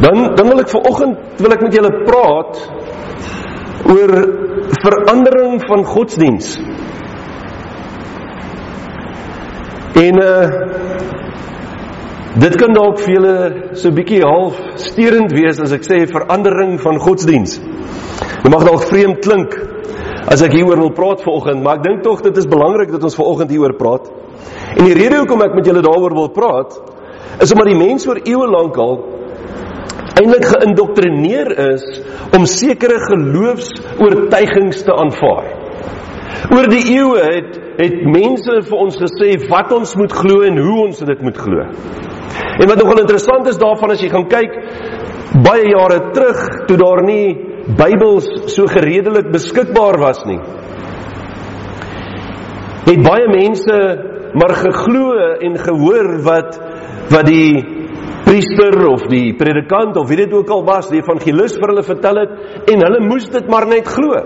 Dan dan wil ek vanoggend wil ek met julle praat oor verandering van godsdiens. En uh dit kan dalk vir julle so 'n bietjie half sterend wees as ek sê verandering van godsdiens. Dit mag dalk vreemd klink as ek hieroor wil praat vanoggend, maar ek dink tog dit is belangrik dat ons vanoggend hieroor praat. En die rede hoekom ek met julle daaroor wil praat, is omdat die mens oor eeue lank al eintlik geïndoktrineer is om sekere geloofs-oortuigings te aanvaar. Oor die eeue het het mense vir ons gesê wat ons moet glo en hoe ons dit moet glo. En wat nogal interessant is daarvan as jy gaan kyk baie jare terug toe daar nie Bybels so gereedelik beskikbaar was nie. Het baie mense maar geglo en gehoor wat wat die priester of die predikant of wie dit ook al was, die evangelis vir hulle vertel het en hulle moes dit maar net glo.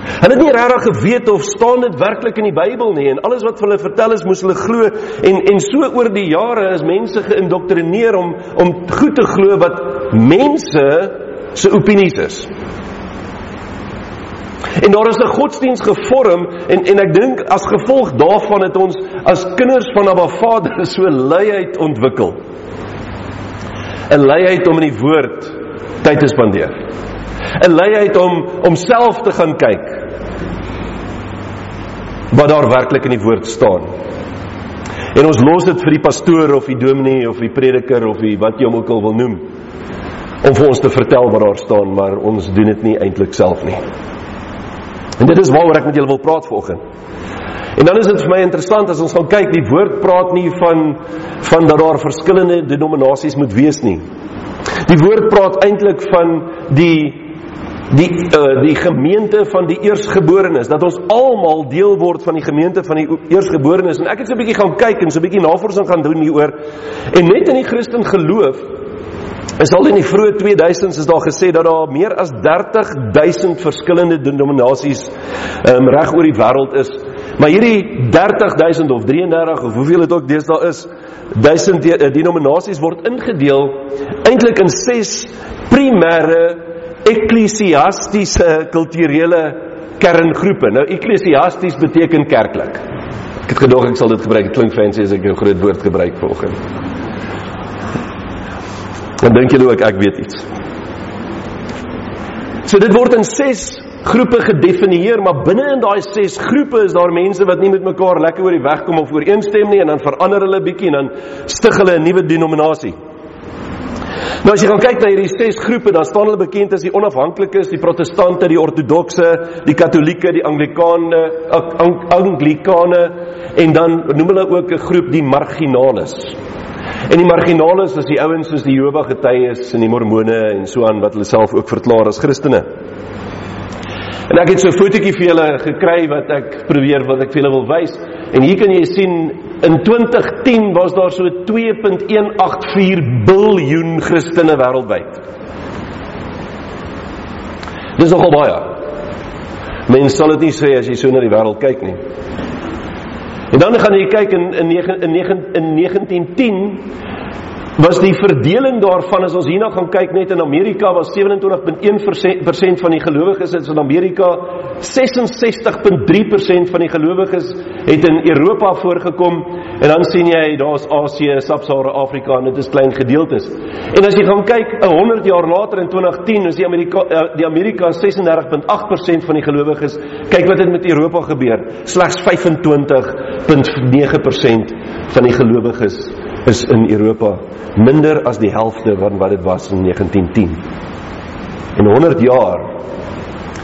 Hulle het nie regtig geweet of staan dit werklik in die Bybel nie en alles wat hulle vertel is moes hulle glo en en so oor die jare is mense geïndoktrineer om om goed te glo wat mense se opinies is. En daar is 'n godsdiens gevorm en en ek dink as gevolg daarvan het ons as kinders van Abba Vader so luiheid ontwikkel. 'n Luiheid om in die woord tyd te spandeer. 'n Luiheid om om self te gaan kyk wat daar werklik in die woord staan. En ons los dit vir die pastoor of die dominee of die prediker of die wat jy hom ook al wil noem om vir ons te vertel wat daar staan, maar ons doen dit nie eintlik self nie. En dit is waaroor ek met julle wil praat vanoggend. En dan is dit vir my interessant as ons gaan kyk, die woord praat nie van van dat daar verskillende denominasies moet wees nie. Die woord praat eintlik van die die uh, die gemeente van die eersgeborenes dat ons almal deel word van die gemeente van die eersgeborenes en ek het so 'n bietjie gaan kyk en so 'n bietjie navorsing gaan doen hieroor. En net in die Christen geloof is al in die vroeë 2000s is daar gesê dat daar meer as 30000 verskillende denominasies um, reg oor die wêreld is maar hierdie 30000 of 33 of hoeveel dit ook deesdae is 1000 eh, denominasies word ingedeel eintlik in 6 primêre ekklesiastiese kulturele kerngroepe. Nou ekklesiasties beteken kerklik. Ek het gedog ek sal dit gebruik. Dit klink fancy as ek 'n groot woord gebruik vanoggend. Dan dink julle ook ek weet iets. So dit word in 6 groepe gedefinieer, maar binne in daai 6 groepe is daar mense wat nie met mekaar lekker oor die weg kom of ooreenstem nie en dan verander hulle bietjie en dan stig hulle 'n nuwe denominasie. Nou as jy gaan kyk na hierdie ses groepe, dan staan hulle bekend as die onafhanklikes, die protestante, die ortodokse, die katolieke, die anglikane, anglikane en dan noem hulle ook 'n groep die marginales. En die marginales is die ouens soos die Jehova getuies en die mormone en so aan wat hulle self ook verklaar as Christene. En ek het so 'n fotootjie vir julle gekry wat ek probeer wat ek vir julle wil wys. En hier kan jy sien in 2010 was daar so 2.184 biljoen Christene wêreldwyd. Dis nogal baie. Mense sal dit nie sê as jy so na die wêreld kyk nie. En dan gaan jy kyk in in 9 in 9 in 1910 was die verdeling daarvan as ons hierna gaan kyk net in Amerika was 27.1% van die gelowiges in Amerika 66.3% van die gelowiges het in Europa voorgekom en dan sien jy daar's Asië, Sub-Sahara Afrika en dit is klein gedeeltes. En as jy gaan kyk 100 jaar later in 2010 is die Amerika eh, die Amerika 36.8% van die gelowiges. Kyk wat het met Europa gebeur. Slegs 25.9% van die gelowiges is in Europa minder as die helfte van wat dit was in 1910. In 100 jaar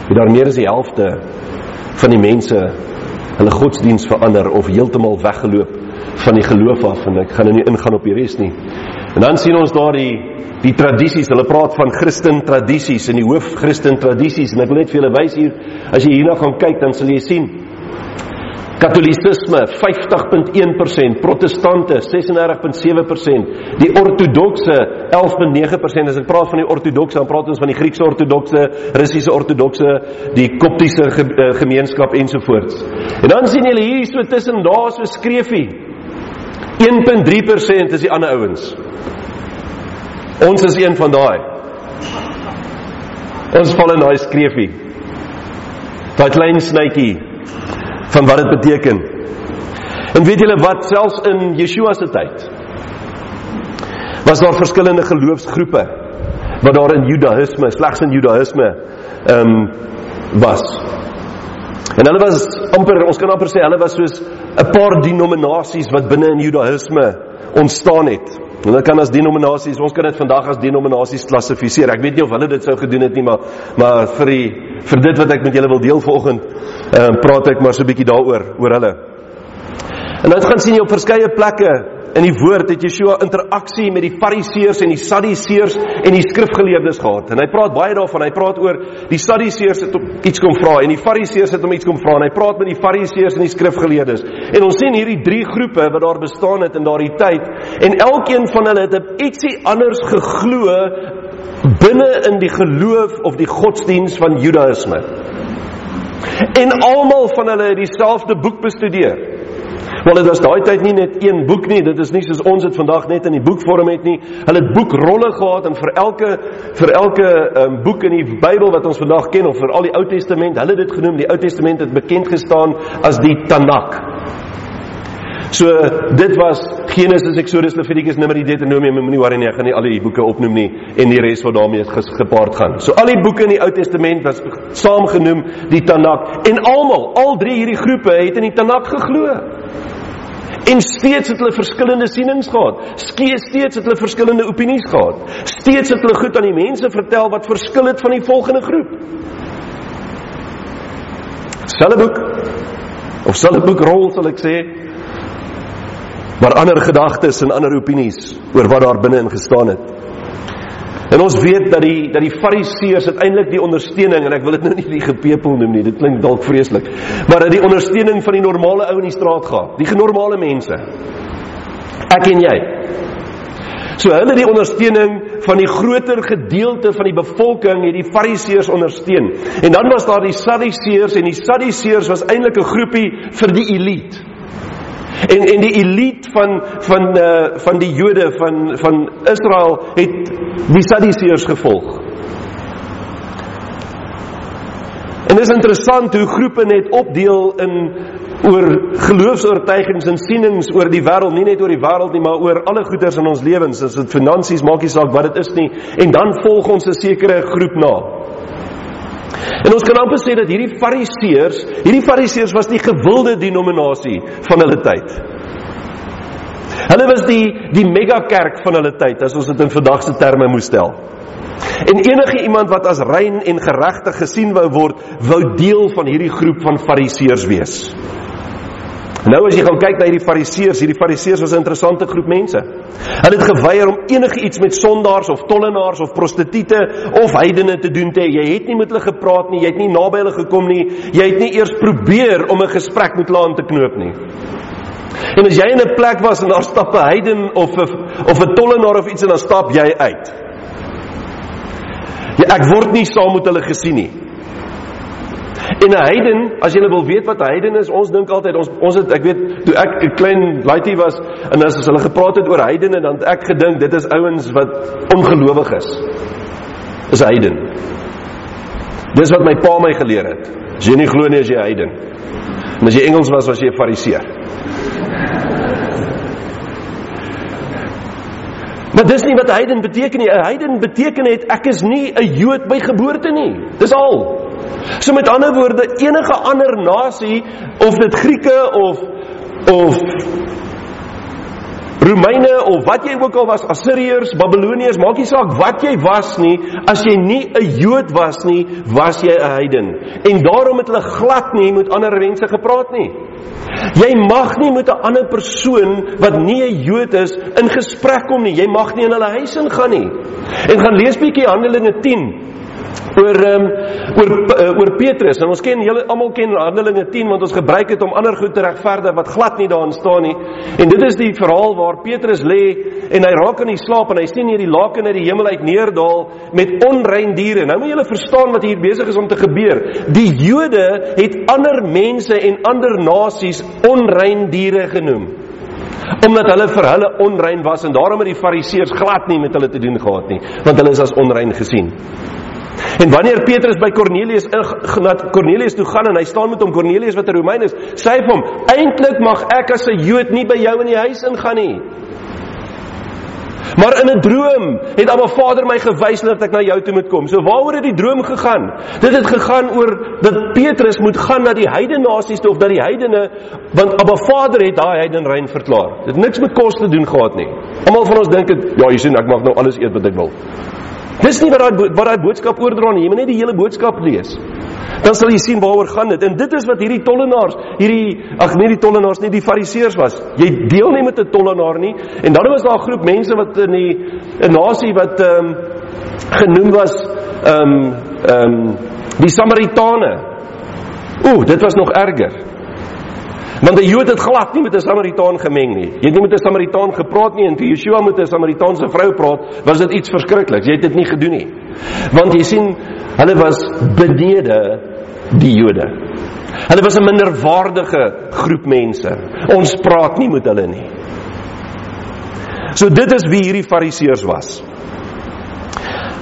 het daar meer as die helfte van die mense hulle godsdiens verander of heeltemal weggeloop van die geloof af en ek gaan nou nie ingaan op die res nie. En dan sien ons daar die die tradisies. Hulle praat van Christen tradisies en die hoof Christen tradisies en ek wil net vir julle wys hier as jy hierna gaan kyk dan sal jy sien Katolicisme 50.1%, Protestante 36.7%, die Ortodokse 11.9%. As ek praat van die Ortodokse, dan praat ons van die Griekse Ortodokse, Russiese Ortodokse, die Koptiese ge uh, gemeenskap ensovoorts. En dan sien julle hier so tussen daar so skreefie 1.3% is die ander ouens. Ons is een van daai. Ons val in daai skreefie. Daai klein snytjie van wat dit beteken. En weet julle wat selfs in Yeshua se tyd was daar verskillende geloofsgroepe wat daar in Judaïsme, slegs in Judaïsme ehm um, was. En hulle was amper ons kan amper sê hulle was soos 'n paar denominasies wat binne in Judaïsme ontstaan het. Hulle kan as denominasies, ons kan dit vandag as denominasies klassifiseer. Ek weet nie of hulle dit sou gedoen het nie, maar maar vir die vir dit wat ek met julle wil deel vanoggend, ehm um, praat ek maar so 'n bietjie daaroor oor hulle. En dan gaan sien jy op verskeie plekke in die woord het Yeshua interaksie met die fariseërs en die sadduseërs en die skrifgeleerdes gehad. En hy praat baie daarvan. Hy praat oor die sadduseërs het iets kom vra en die fariseërs het hom iets kom vra en hy praat met die fariseërs en die skrifgeleerdes. En ons sien hierdie drie groepe wat daar bestaan het in daardie tyd en elkeen van hulle het ietsie anders geglo binne in die geloof of die godsdiens van Judaïsme. En almal van hulle het dieselfde boek bestudeer. Want dit was daai tyd nie net een boek nie, dit is nie soos ons dit vandag net in die boekvorm het nie. Hulle het boekrolle gehad en vir elke vir elke um, boek in die Bybel wat ons vandag ken of vir al die Ou Testament, hulle het dit genoem, die Ou Testament het bekend gestaan as die Tanakh. So dit was Genesis, Exodus, Levitikus, Numeri, Deuteronomium, moenie worry nie, ek gaan nie al die boeke opnoem nie en die res wat daarmee gepaard gaan. So al die boeke in die Ou Testament was saamgenoem die Tanakh en almal, al drie hierdie groepe het in die Tanakh geglo. En steeds het hulle verskillende sienings gehad. Steeds het hulle verskillende opinies gehad. Steeds het hulle goed aan die mense vertel wat verskil het van die volgende groep. Selfe boek of selfe boek rol sal ek sê. Maar ander gedagtes en ander opinies oor wat daar binne in gestaan het. En ons weet dat die dat die fariseërs uiteindelik die ondersteuning en ek wil dit nou nie die gepepel noem nie, dit klink dalk vreeslik, maar dat die ondersteuning van die normale ou in die straat gehad, die genormale mense. Ek en jy. So hulle die ondersteuning van die groter gedeelte van die bevolking het die fariseërs ondersteun. En dan was daar die sadduseërs en die sadduseërs was eintlik 'n groepie vir die elite. En en die elite van van uh van die Jode van van Israel het die Sadduseërs gevolg. En dit is interessant hoe groepe net opdeel in oor geloofs-oortuigings en sienings oor die wêreld, nie net oor die wêreld nie, maar oor alle goederes in ons lewens. As dit finansies maak nie saak wat dit is nie, en dan volg ons 'n sekere groep na. En ons kan amper sê dat hierdie fariseërs, hierdie fariseërs was die gewilde denominasie van hulle tyd. Hulle was die die megakerk van hulle tyd as ons dit in vandag se terme moet stel. En enige iemand wat as rein en geregtig gesien wou word, wou deel van hierdie groep van fariseërs wees. Nou as jy gaan kyk na hierdie fariseërs, hierdie fariseërs was 'n interessante groep mense. Hulle het geweier om enige iets met sondaars of tollenaars of prostituie of heidene te doen te hê. Jy het nie met hulle gepraat nie, jy het nie naby hulle gekom nie, jy het nie eers probeer om 'n gesprek met hulle aan te knoop nie. En as jy in 'n plek was en daar stap 'n heiden of 'n of 'n tollenaar of iets en dan stap jy uit. Ja, ek word nie saam met hulle gesien nie. En 'n heiden, as jy wil weet wat 'n heiden is, ons dink altyd ons ons het ek weet toe ek 'n klein laaitjie was en as hulle gepraat het oor heidene dan het ek gedink dit is ouens wat ongelowig is. Is heiden. Dis wat my pa my geleer het. As jy nie glo nie as jy heiden. En as jy Engels was was jy 'n fariseer. Maar dis nie wat heiden beteken nie. 'n Heiden beteken net ek is nie 'n Jood by geboorte nie. Dis al. So met ander woorde, enige ander nasie of dit Grieke of of Romeine of wat jy ook al was, Assiriërs, Babiloniërs, maak nie saak wat jy was nie, as jy nie 'n Jood was nie, was jy 'n heiden. En daarom het hulle glad nie met ander mense gepraat nie. Jy mag nie met 'n ander persoon wat nie 'n Jood is in gesprek kom nie. Jy mag nie in hulle huis ingaan nie. En gaan lees bietjie Handelinge 10 oor um, oor uh, oor Petrus en ons ken julle almal ken Handelinge 10 want ons gebruik dit om ander goed te regverdig wat glad nie daarin staan nie. En dit is die verhaal waar Petrus lê en hy raak in die slaap en hy sien hierdie laken uit die hemel uit neerdal met onrein diere. Nou moet julle verstaan wat hier besig is om te gebeur. Die Jode het ander mense en ander nasies onrein diere genoem. Omdat hulle vir hulle onrein was en daarom het die fariseërs glad nie met hulle te doen gehad nie, want hulle is as onrein gesien. En wanneer Petrus by Cornelius na Cornelius toe gaan en hy staan met hom Cornelius wat 'n Romein is, sê hy vir hom: "Eintlik mag ek as 'n Jood nie by jou in die huis ingaan nie." Maar in 'n droom het Abba Vader my gewys dat ek na jou toe moet kom. So waaroor het die droom gegaan? Dit het gegaan oor dat Petrus moet gaan na die heidene nasies toe of dat die heidene want Abba Vader het daai heidene rein verklaar. Dit niks met kos te doen gehad nie. Almal van ons dink dit, ja, jy sien ek mag nou alles eet wat ek wil. Dis nie wat daai wat daai boodskap oordra nie. Jy moet net die hele boodskap lees. Dan sal jy sien waaroor gaan dit. En dit is wat hierdie tollenaars, hierdie ag nee die tollenaars nie, die fariseërs was. Jy deel nie met 'n tollenaar nie. En dan was daar 'n groep mense wat in die 'n nasie wat ehm um, genoem was ehm um, ehm um, die Samaritane. Ooh, dit was nog erger. Want 'n Jood het glad nie met 'n Samaritaan gemeng nie. Jy het nie met 'n Samaritaan gepraat nie en toe Yeshua met 'n Samaritaanse vrou praat, was dit iets verskrikliks. Jy het dit nie gedoen nie. Want jy sien, hulle was benede die Jode. Hulle was 'n minderwaardige groep mense. Ons praat nie met hulle nie. So dit is wie hierdie Fariseërs was.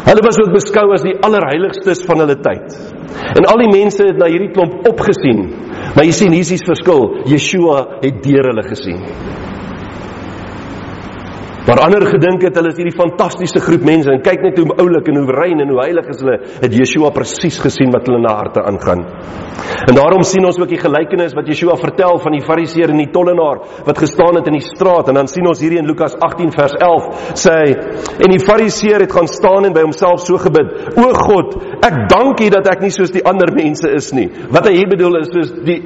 Hulle was ook beskou as die allerheiligstes van hulle tyd. En al die mense het na hierdie klomp opgesien Maar jy sien hier is die verskil. Yeshua het deur hulle gesien. Maar ander gedink het hulle is hierdie fantastiese groep mense en kyk net hoe oulik en hoe rein en hoe heilig is hulle. Het Yeshua presies gesien wat hulle na harte aangaan. En daarom sien ons ook die gelykenis wat Yeshua vertel van die Fariseer en die tollenaar wat gestaan het in die straat en dan sien ons hierdie in Lukas 18 vers 11 sê hy en die Fariseer het gaan staan en by homself so gebid: "O God, ek dank U dat ek nie soos die ander mense is nie." Wat hy hier bedoel is soos die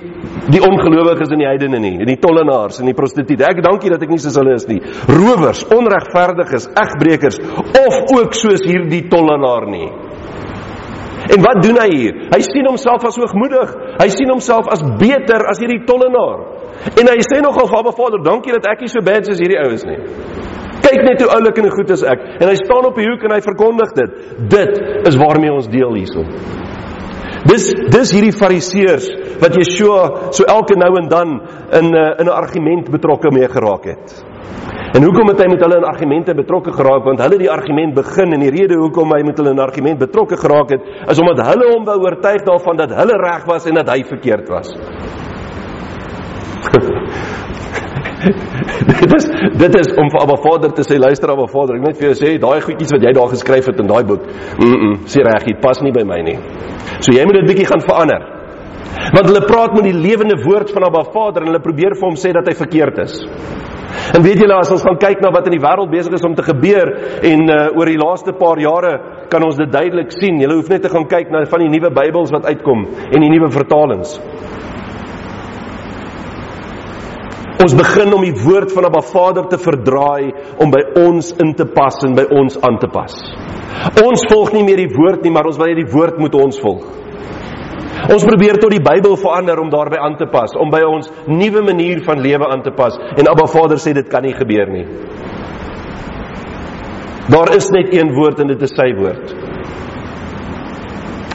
die ongelowiges en die heidene nie, en die tollenaars en die prostituie. Ek dank U dat ek nie soos hulle is nie. Rowers, onregverdiges, egbreekers of ook soos hierdie tollenaar nie. En wat doen hy hier? Hy sien homself as hoogmoedig. Hy sien homself as beter as hierdie tollenaar. En hy sê nogal vir Abba Vader, dankie dat ek nie so bad as hierdie ouens nie. Kyk net hoe oulik en goed is ek. En hy staan op die hoek en hy verkondig dit. Dit is waarmee ons deel hierson. Dis dis hierdie fariseërs wat Yeshua so elke nou en dan in 'n in 'n argument betrokke mee geraak het. En hoekom het hy met hulle in argumente betrokke geraak? Want hulle die argument begin en die rede hoekom hy met hulle in argument betrokke geraak het, is omdat hulle hom wou oortuig daarvan dat hulle reg was en dat hy verkeerd was. dit is dit is om vir Abba Vader te sê luister Abba Vader ek net vir jou sê daai goedjies wat jy daar geskryf het in daai boek mm -mm, sê reg dit pas nie by my nie so jy moet dit bietjie gaan verander want hulle praat met die lewende woord van Abba Vader en hulle probeer vir hom sê dat hy verkeerd is en weet julle as ons gaan kyk na wat in die wêreld besig is om te gebeur en uh, oor die laaste paar jare kan ons dit duidelik sien jy hoef net te gaan kyk na van die nuwe Bybels wat uitkom en die nuwe vertalings Ons begin om die woord van Abba Vader te verdraai om by ons in te pas en by ons aan te pas. Ons volg nie meer die woord nie, maar ons wil hê die woord moet ons volg. Ons probeer tot die Bybel verander om daarbey aan te pas, om by ons nuwe manier van lewe aan te pas en Abba Vader sê dit kan nie gebeur nie. Daar is net een woord en dit is sy woord.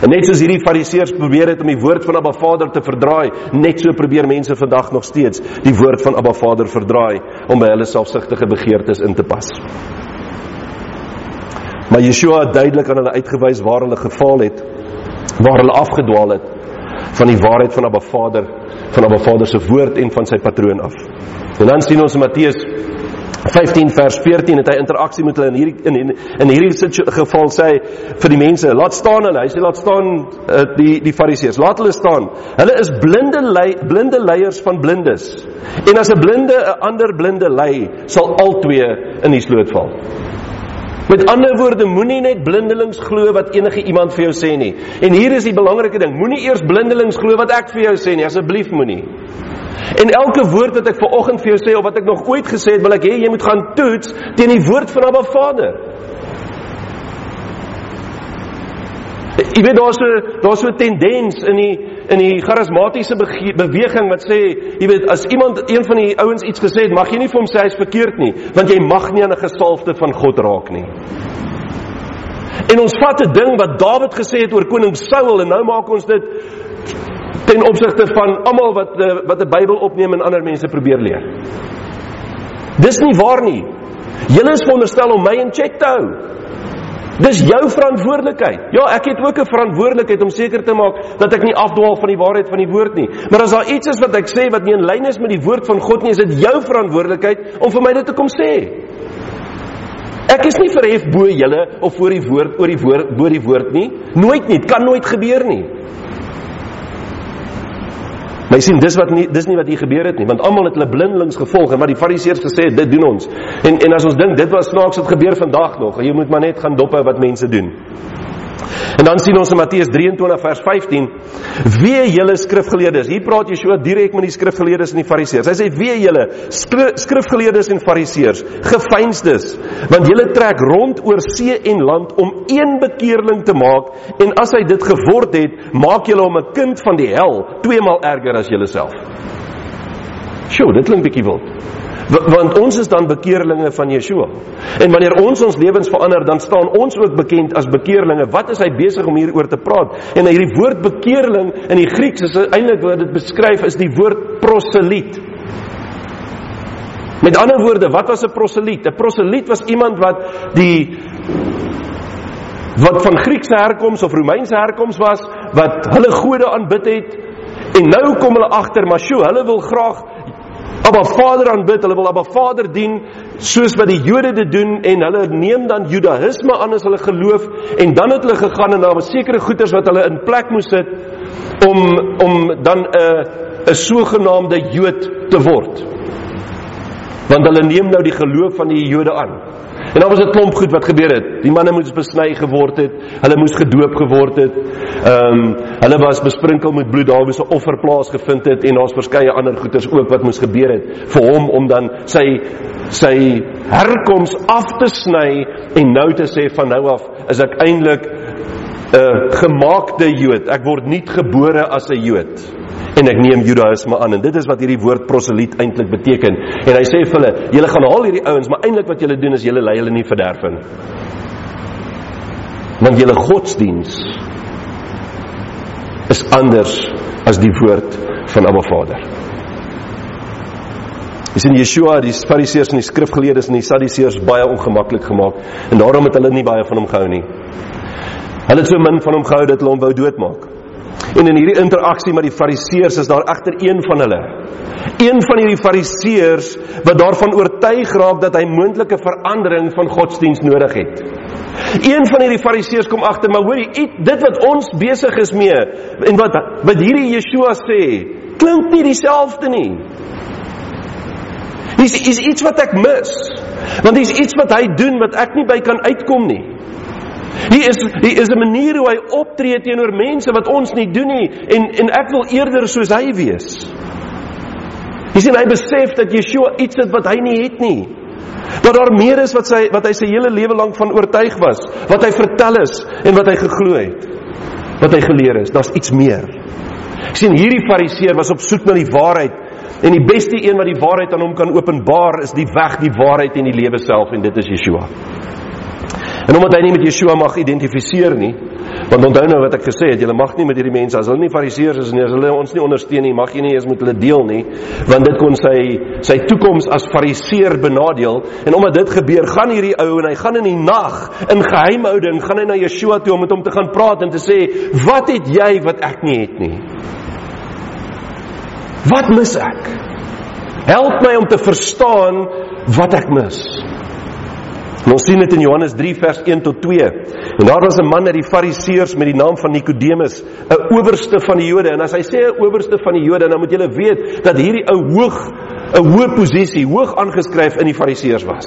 En net soos hierdie fariseërs probeer het om die woord van Abba Vader te verdraai, net so probeer mense vandag nog steeds die woord van Abba Vader verdraai om by hulle selfsugtige begeertes in te pas. Maar Yeshua het duidelik aan hulle uitgewys waar hulle gefaal het, waar hulle afgedwaal het van die waarheid van Abba Vader, van Abba Vader se woord en van sy patroon af. En dan sien ons in Matteus 15 vers 14 het hy interaksie met hulle in hierdie in, in, hierdie geval sê hy vir die mense laat staan hulle. Hy sê laat staan uh, die die fariseërs. Laat hulle staan. Hulle is blinde lei, blinde leiers van blindes. En as 'n blinde 'n ander blinde lei sal albei in die sloot val Met ander woorde, moenie net blindelings glo wat enige iemand vir jou sê nie. En hier is die belangrike ding, moenie eers blindelings glo wat ek vir jou sê nie, asseblief moenie. En elke woord wat ek ver oggend vir jou sê of wat ek nog ooit gesê het, wil ek hê jy moet gaan toets teen die woord van Abba Vader. Jy weet daar's so daar's 'n tendens in die in die charismatiese beweging wat sê, jy weet as iemand een van die ouens iets gesê het, mag jy nie vir hom sê hy's verkeerd nie, want jy mag nie aan 'n gesalfde van God raak nie. En ons vat 'n ding wat Dawid gesê het oor koning Saul en nou maak ons dit ten opsigte van almal wat eh, wat die Bybel opneem en ander mense probeer leer. Dis nie waar nie. Julle is veronderstel om my in check te hou. Dis jou verantwoordelikheid. Ja, ek het ook 'n verantwoordelikheid om seker te maak dat ek nie afdwaal van die waarheid van die woord nie. Maar as daar iets is wat ek sê wat nie in lyn is met die woord van God nie, is dit jou verantwoordelikheid om vir my dit te kom sê. Ek is nie verhef bo julle of voor die woord oor die woord bo die woord nie. Nooit nie, kan nooit gebeur nie. Maar jy sien dis wat nie dis nie wat hier gebeur het nie want almal het hulle blindelings gevolg en wat die fariseërs gesê het dit doen ons. En en as ons dink dit was snaaks wat gebeur vandag nog, jy moet maar net gaan dop hou wat mense doen. En dan sien ons in Matteus 23 vers 15: "Wee julle skrifgeleerdes." Hier praat Yeshua direk met die skrifgeleerdes en die fariseërs. Hy sê: "Wee julle skrifgeleerdes en fariseërs, gefeinsdes, want julle trek rond oor see en land om een bekeerling te maak, en as hy dit geword het, maak julle hom 'n kind van die hel, twee maal erger as julleself." Sjoe, dit klink bietjie wild want ons is dan bekeerlinge van Yeshua. En wanneer ons ons lewens verander, dan staan ons ook bekend as bekeerlinge. Wat is hy besig om hieroor te praat? En hierdie woord bekeerling in die Grieks is eintlik wat dit beskryf is die woord proseliet. Met ander woorde, wat was 'n proseliet? 'n Proseliet was iemand wat die wat van Griekse herkoms of Romeinse herkoms was, wat hulle gode aanbid het. En nou kom hulle agter, maar sjoe, hulle wil graag Abba Vader aanbid, hulle wil Abba Vader dien soos wat die Jode dit doen en hulle neem dan Judaïsme aan as hulle geloof en dan het hulle gegaan en daar was sekere goeders wat hulle in plek moes sit om om dan 'n 'n sogenaamde Jood te word. Want hulle neem nou die geloof van die Jode aan. En dan was dit klomp goed wat gebeur het. Die manne moes besny geword het. Hulle moes gedoop geword het. Ehm um, hulle was besprinkel met bloed daar waar 'n offerplaas gevind het en daar's verskeie ander goeders ook wat moes gebeur het vir hom om dan sy sy herkoms af te sny en nou te sê van nou af is ek eintlik 'n uh, gemaakte Jood. Ek word nie gebore as 'n Jood en ek neem Judaïsme aan en dit is wat hierdie woord proseliet eintlik beteken en hy sê vir hulle julle gaan haal hierdie ouens maar eintlik wat julle doen is julle lei hulle nie verderf in want julle godsdiens is anders as die woord van Abba Vader Dis in Yeshua die Fariseërs en die skrifgeleerdes en die Sadduseërs baie ongemaklik gemaak en daarom het hulle nie baie van hom gehou nie. Hulle het so min van hom gehou dat hulle hom wou doodmaak. En in hierdie interaksie met die fariseërs is daar egter een van hulle. Een van hierdie fariseërs wat daarvan oortuig raak dat hy moontlike verandering van godsdiens nodig het. Een van hierdie fariseërs kom agter, maar hoorie, dit wat ons besig is mee en wat wat hierdie Yeshua sê, klink nie dieselfde nie. Dis is iets wat ek mis. Want dis iets wat hy doen wat ek nie by kan uitkom nie. Hier is hier is 'n manier hoe hy optree teenoor mense wat ons nie doen nie en en ek wil eerder soos hy wees. Jy sien hy besef dat Yeshua iets het wat hy nie het nie. Dat daar meer is wat sy wat hy sy hele lewe lank van oortuig was, wat hy vertel is en wat hy geglo het. Wat hy geleer is, daar's iets meer. Ek sien hierdie fariseer was op soek na die waarheid en die beste een wat die waarheid aan hom kan openbaar is die weg, die waarheid en die lewe self en dit is Yeshua. En omdat hy nie met Yeshua mag identifiseer nie, want onthou nou wat ek gesê het, jy mag nie met hierdie mense as hulle nie fariseërs is nie, as hulle ons nie ondersteun nie, mag jy nie eens met hulle deel nie, want dit kon sy sy toekoms as fariseer benadeel. En omdat dit gebeur, gaan hierdie ou en hy gaan in die nag in geheimhouding gaan hy na Yeshua toe om met hom te gaan praat en te sê, "Wat het jy wat ek nie het nie?" Wat mis ek? Help my om te verstaan wat ek mis. En ons sien dit in Johannes 3 vers 1 tot 2. En daar was 'n man uit die Fariseërs met die naam van Nikodemus, 'n owerste van die Jode. En as hy sê 'n owerste van die Jode, dan moet julle weet dat hierdie ou hoog 'n hoë posisie, hoog aangeskryf in die Fariseërs was.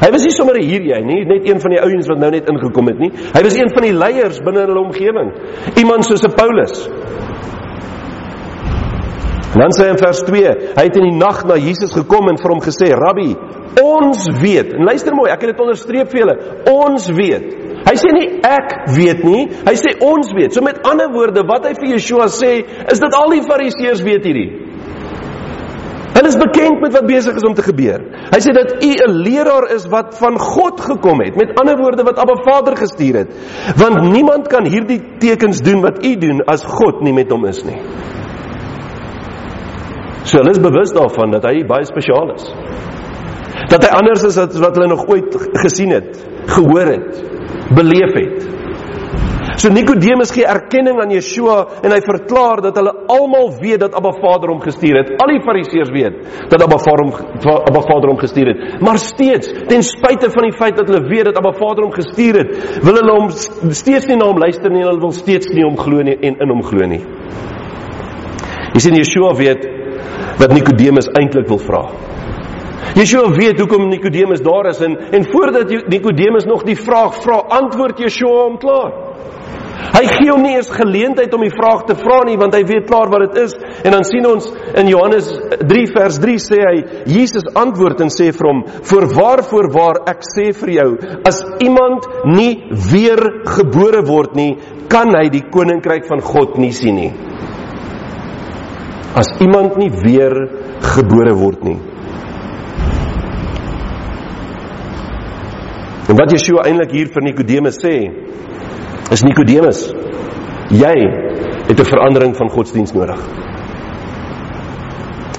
Hy was nie sommer hier jy nie, net een van die ouens wat nou net ingekom het nie. Hy was een van die leiers binne hulle omgewing. Iemand soos 'n Paulus. En dan sê hy in vers 2, hy het in die nag na Jesus gekom en vir hom gesê: "Rabbi, ons weet." En luister mooi, ek het dit onderstreep vir julle. Ons weet. Hy sê nie ek weet nie, hy sê ons weet. So met ander woorde, wat hy vir Yeshua sê, is dat al die Fariseërs weet hierdie. Hulle is bekend met wat besig is om te gebeur. Hy sê dat u 'n leraar is wat van God gekom het. Met ander woorde wat Abba Vader gestuur het. Want niemand kan hierdie tekens doen wat u doen as God nie met hom is nie. So hulle is bewus daarvan dat hy baie spesiaal is. Dat hy anders is as wat hulle nog ooit gesien het, gehoor het, beleef het. So Nikodemus gee erkenning aan Yeshua en hy verklaar dat hulle almal weet dat Abba Vader hom gestuur het. Al die Fariseërs weet dat Abba Vader hom Abba Vader hom gestuur het. Maar steeds, ten spyte van die feit dat hulle weet dat Abba Vader hom gestuur het, wil hulle hom steeds nie na hom luister nie en hulle wil steeds nie hom glo nie en in hom glo nie. Jy sien Yeshua weet wat Nikodemus eintlik wil vra. Yeshua weet hoekom Nikodemus daar is en en voordat Nikodemus nog die vraag vra, antwoord Yeshua hom klaar. Hy gee hom nie eens geleentheid om die vraag te vra nie want hy weet klaar wat dit is en dan sien ons in Johannes 3 vers 3 sê hy Jesus antwoord en sê vir hom voorwaar voorwaar ek sê vir jou as iemand nie weer gebore word nie kan hy die koninkryk van God nie sien nie as iemand nie weer gebore word nie En wat Yeshua eintlik hier vir Nikodemus sê, is Nikodemus, jy het 'n verandering van godsdiens nodig.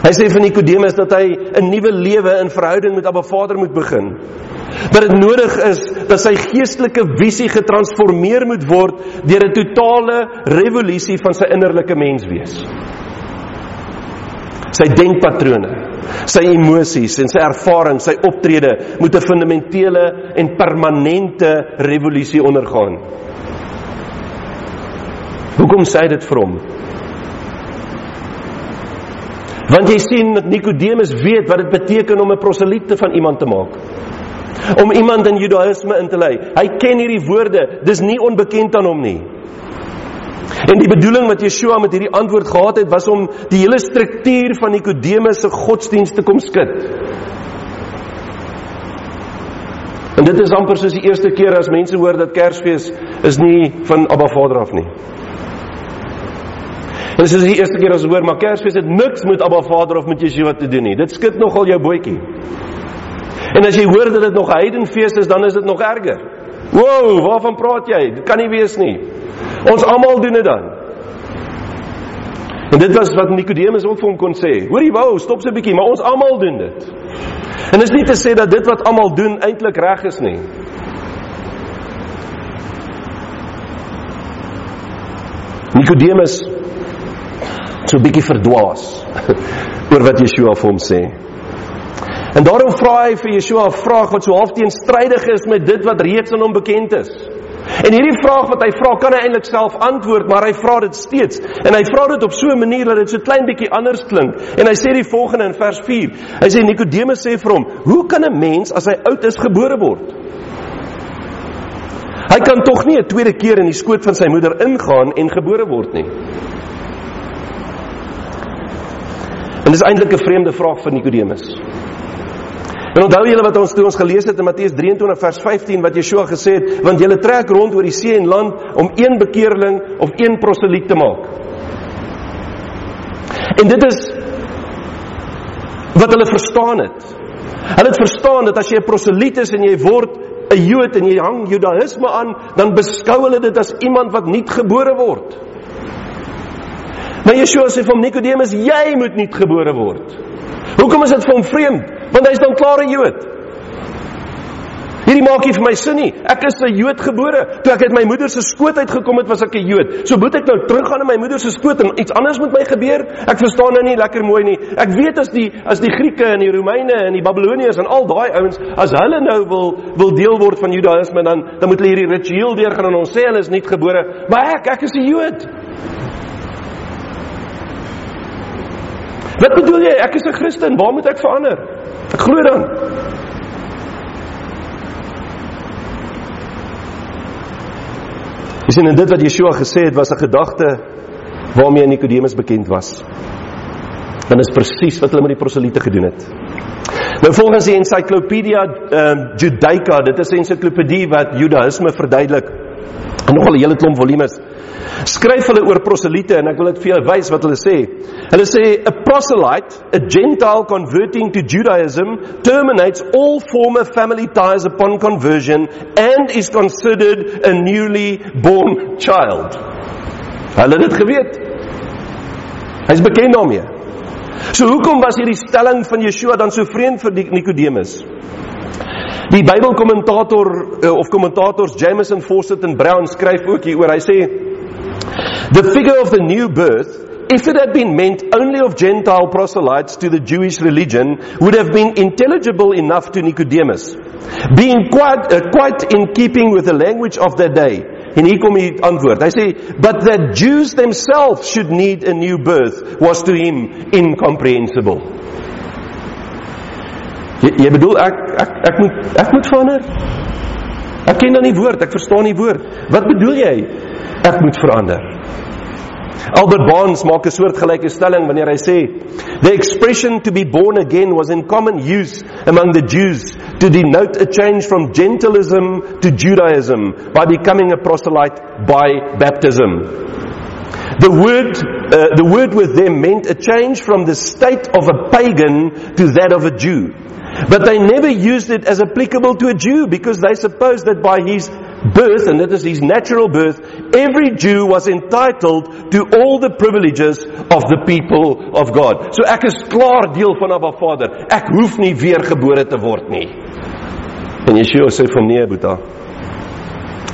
Hy sê vir Nikodemus dat hy 'n nuwe lewe in verhouding met Abba Vader moet begin. Dat dit nodig is dat sy geestelike visie getransformeer moet word deur 'n totale revolusie van sy innerlike menswees. Sy denkpatrone, sy emosies en sy ervarings, sy optrede moet 'n fundamentele en permanente revolusie ondergaan. Hoekom sê dit vir hom? Want jy sien dat Nikodemus weet wat dit beteken om 'n proseliete van iemand te maak. Om iemand in Judaïsme in te lei. Hy ken hierdie woorde, dis nie onbekend aan hom nie. En die bedoeling wat Yeshua met hierdie antwoord gehad het was om die hele struktuur van Nikodemus se godsdienst te kom skud. En dit is amper soos die eerste keer as mense hoor dat Kersfees is nie van Abba Vader af nie. En dis die eerste keer as hoor maar Kersfees het niks met Abba Vader of met Yeshua te doen nie. Dit skud nogal jou bootjie. En as jy hoor dat dit nog 'n heidenfees is, dan is dit nog erger. Wow, waarvan praat jy? Dit kan nie wees nie. Ons almal doen dit dan. En dit was wat Nikodemus ook vir hom kon sê. Hoorie, wou, stop so 'n bietjie, maar ons almal doen dit. En dit is nie te sê dat dit wat almal doen eintlik reg is nie. Nikodemus so 'n bietjie verdwaas oor wat Yeshua vir hom sê. En daarom vra hy vir Yeshua 'n vraag wat so half teenstrydig is met dit wat reeds aan hom bekend is. En hierdie vraag wat hy vra, kan hy eintlik self antwoord, maar hy vra dit steeds. En hy vra dit op so 'n manier dat dit so klein bietjie anders klink. En hy sê die volgende in vers 4. Hy sê Nikodemus sê vir hom: "Hoe kan 'n mens as hy oud is gebore word?" Hy kan tog nie 'n tweede keer in die skoot van sy moeder ingaan en gebore word nie. En dis eintlik 'n vreemde vraag vir Nikodemus. En onthou julle wat ons toe ons gelees het in Matteus 23 vers 15 wat Yeshua gesê het, want julle trek rond oor die see en land om een bekeerling of een proseliet te maak. En dit is wat hulle verstaan het. Hulle het verstaan dat as jy 'n proseliet is en jy word 'n Jood en jy hang Judaïsme aan, dan beskou hulle dit as iemand wat nuut gebore word. Maar Yeshua sê vir Nikodemus, jy moet nuut gebore word. Hoekom is dit vir hom vreemd? Want hy's dan klaar 'n Jood. Hierdie maak nie vir my sin nie. Ek is 'n Jood gebore. Toe ek uit my moeder se skoot uitgekom het, was ek 'n Jood. So moet ek nou teruggaan in my moeder se skoot en iets anders met my gebeur? Ek verstaan nou nie lekker mooi nie. Ek weet as die as die Grieke en die Romeine en die Babiloniërs en al daai ouens, as hulle nou wil wil deel word van Judaïsme, dan dan moet hulle hierdie ritueel deurgaan en ons sê hulle is nie gebore, maar ek ek is 'n Jood. Wat bedoel jy? Ek is 'n Christen. Waar moet ek verander? Ek glo dan. Dis in dit wat Yeshua gesê het was 'n gedagte waarmee Nikodemus bekend was. Dan is presies wat hulle met die proseliete gedoen het. Nou volgens die Encyclopedia um, Judaica, dit is 'n ensiklopedie wat Judaïsme verduidelik. En nogal 'n hele klomp volumes skryf hulle oor proseliete en ek wil dit vir julle wys wat hulle sê. Hulle sê a proselyte, a gentile converting to Judaism terminates all former family ties upon conversion and is considered a newly born child. Hulle het dit geweet. Hy's bekend daarmee. So hoekom was hierdie stelling van Yeshua dan so vreemd vir Nikodemus? Die Bybelkommentator eh, of kommentators Jameson Fawcett en Brown skryf ook hieroor. Hy sê The figure of the new birth if it had been meant only of Gentile proselytes to the Jewish religion, would have been intelligible enough to Nicodemus, being quite, uh, quite in keeping with the language of that day. En hier kom die antwoord. Hy sê, "But that Jews themselves should need a new birth was to him incomprehensible." Jy, jy bedoel ek ek ek moet ek moet verander? Ek ken dan die woord, ek verstaan die woord. Wat bedoel jy? Ek moet verander. Albert Barnes maak 'n soortgelyke stelling wanneer hy sê the expression to be born again was in common use among the Jews to denote a change from gentilism to Judaism by becoming a proselyte by baptism. The word, uh, the word with them meant a change from the state of a pagan to that of a Jew. But they never used it as applicable to a Jew because they supposed that by his birth, and that is his natural birth, every Jew was entitled to all the privileges of the people of God. So ek is klaar deel van Abba Vader. Ek hoef nie weergebore te word nie. En Yeshua sê vir nee, Boeta.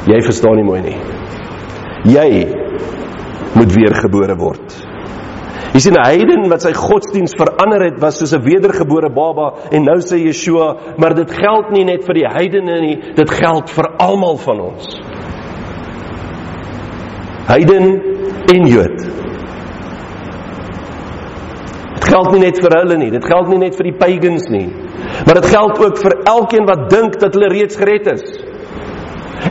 Jy verstaan nie mooi nie. Jy moet weergebore word. Jy sien 'n heiden wat sy godsdiens verander het was soos 'n wedergebore baba en nou sê Yeshua, maar dit geld nie net vir die heidene nie, dit geld vir almal van ons. Heiden en Jood. Dit geld nie net vir hulle nie, dit geld nie net vir die pagans nie, maar dit geld ook vir elkeen wat dink dat hulle reeds gered is.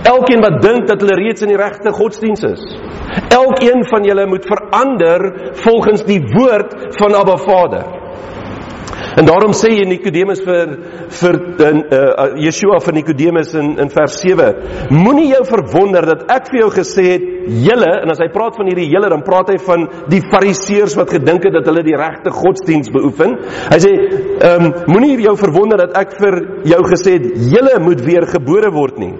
Elkeen wat dink dat hulle reeds in die regte godsdiens is. Elkeen van julle moet verander volgens die woord van Abba Vader. En daarom sê jy Nikodemus vir vir in uh, uh, Yeshua vir Nikodemus in in vers 7, moenie jou verwonder dat ek vir jou gesê het julle en as hy praat van hierdie julle dan praat hy van die fariseërs wat gedink het dat hulle die regte godsdiens beoefen. Hy sê, ehm um, moenie jou verwonder dat ek vir jou gesê het julle moet weer gebore word nie.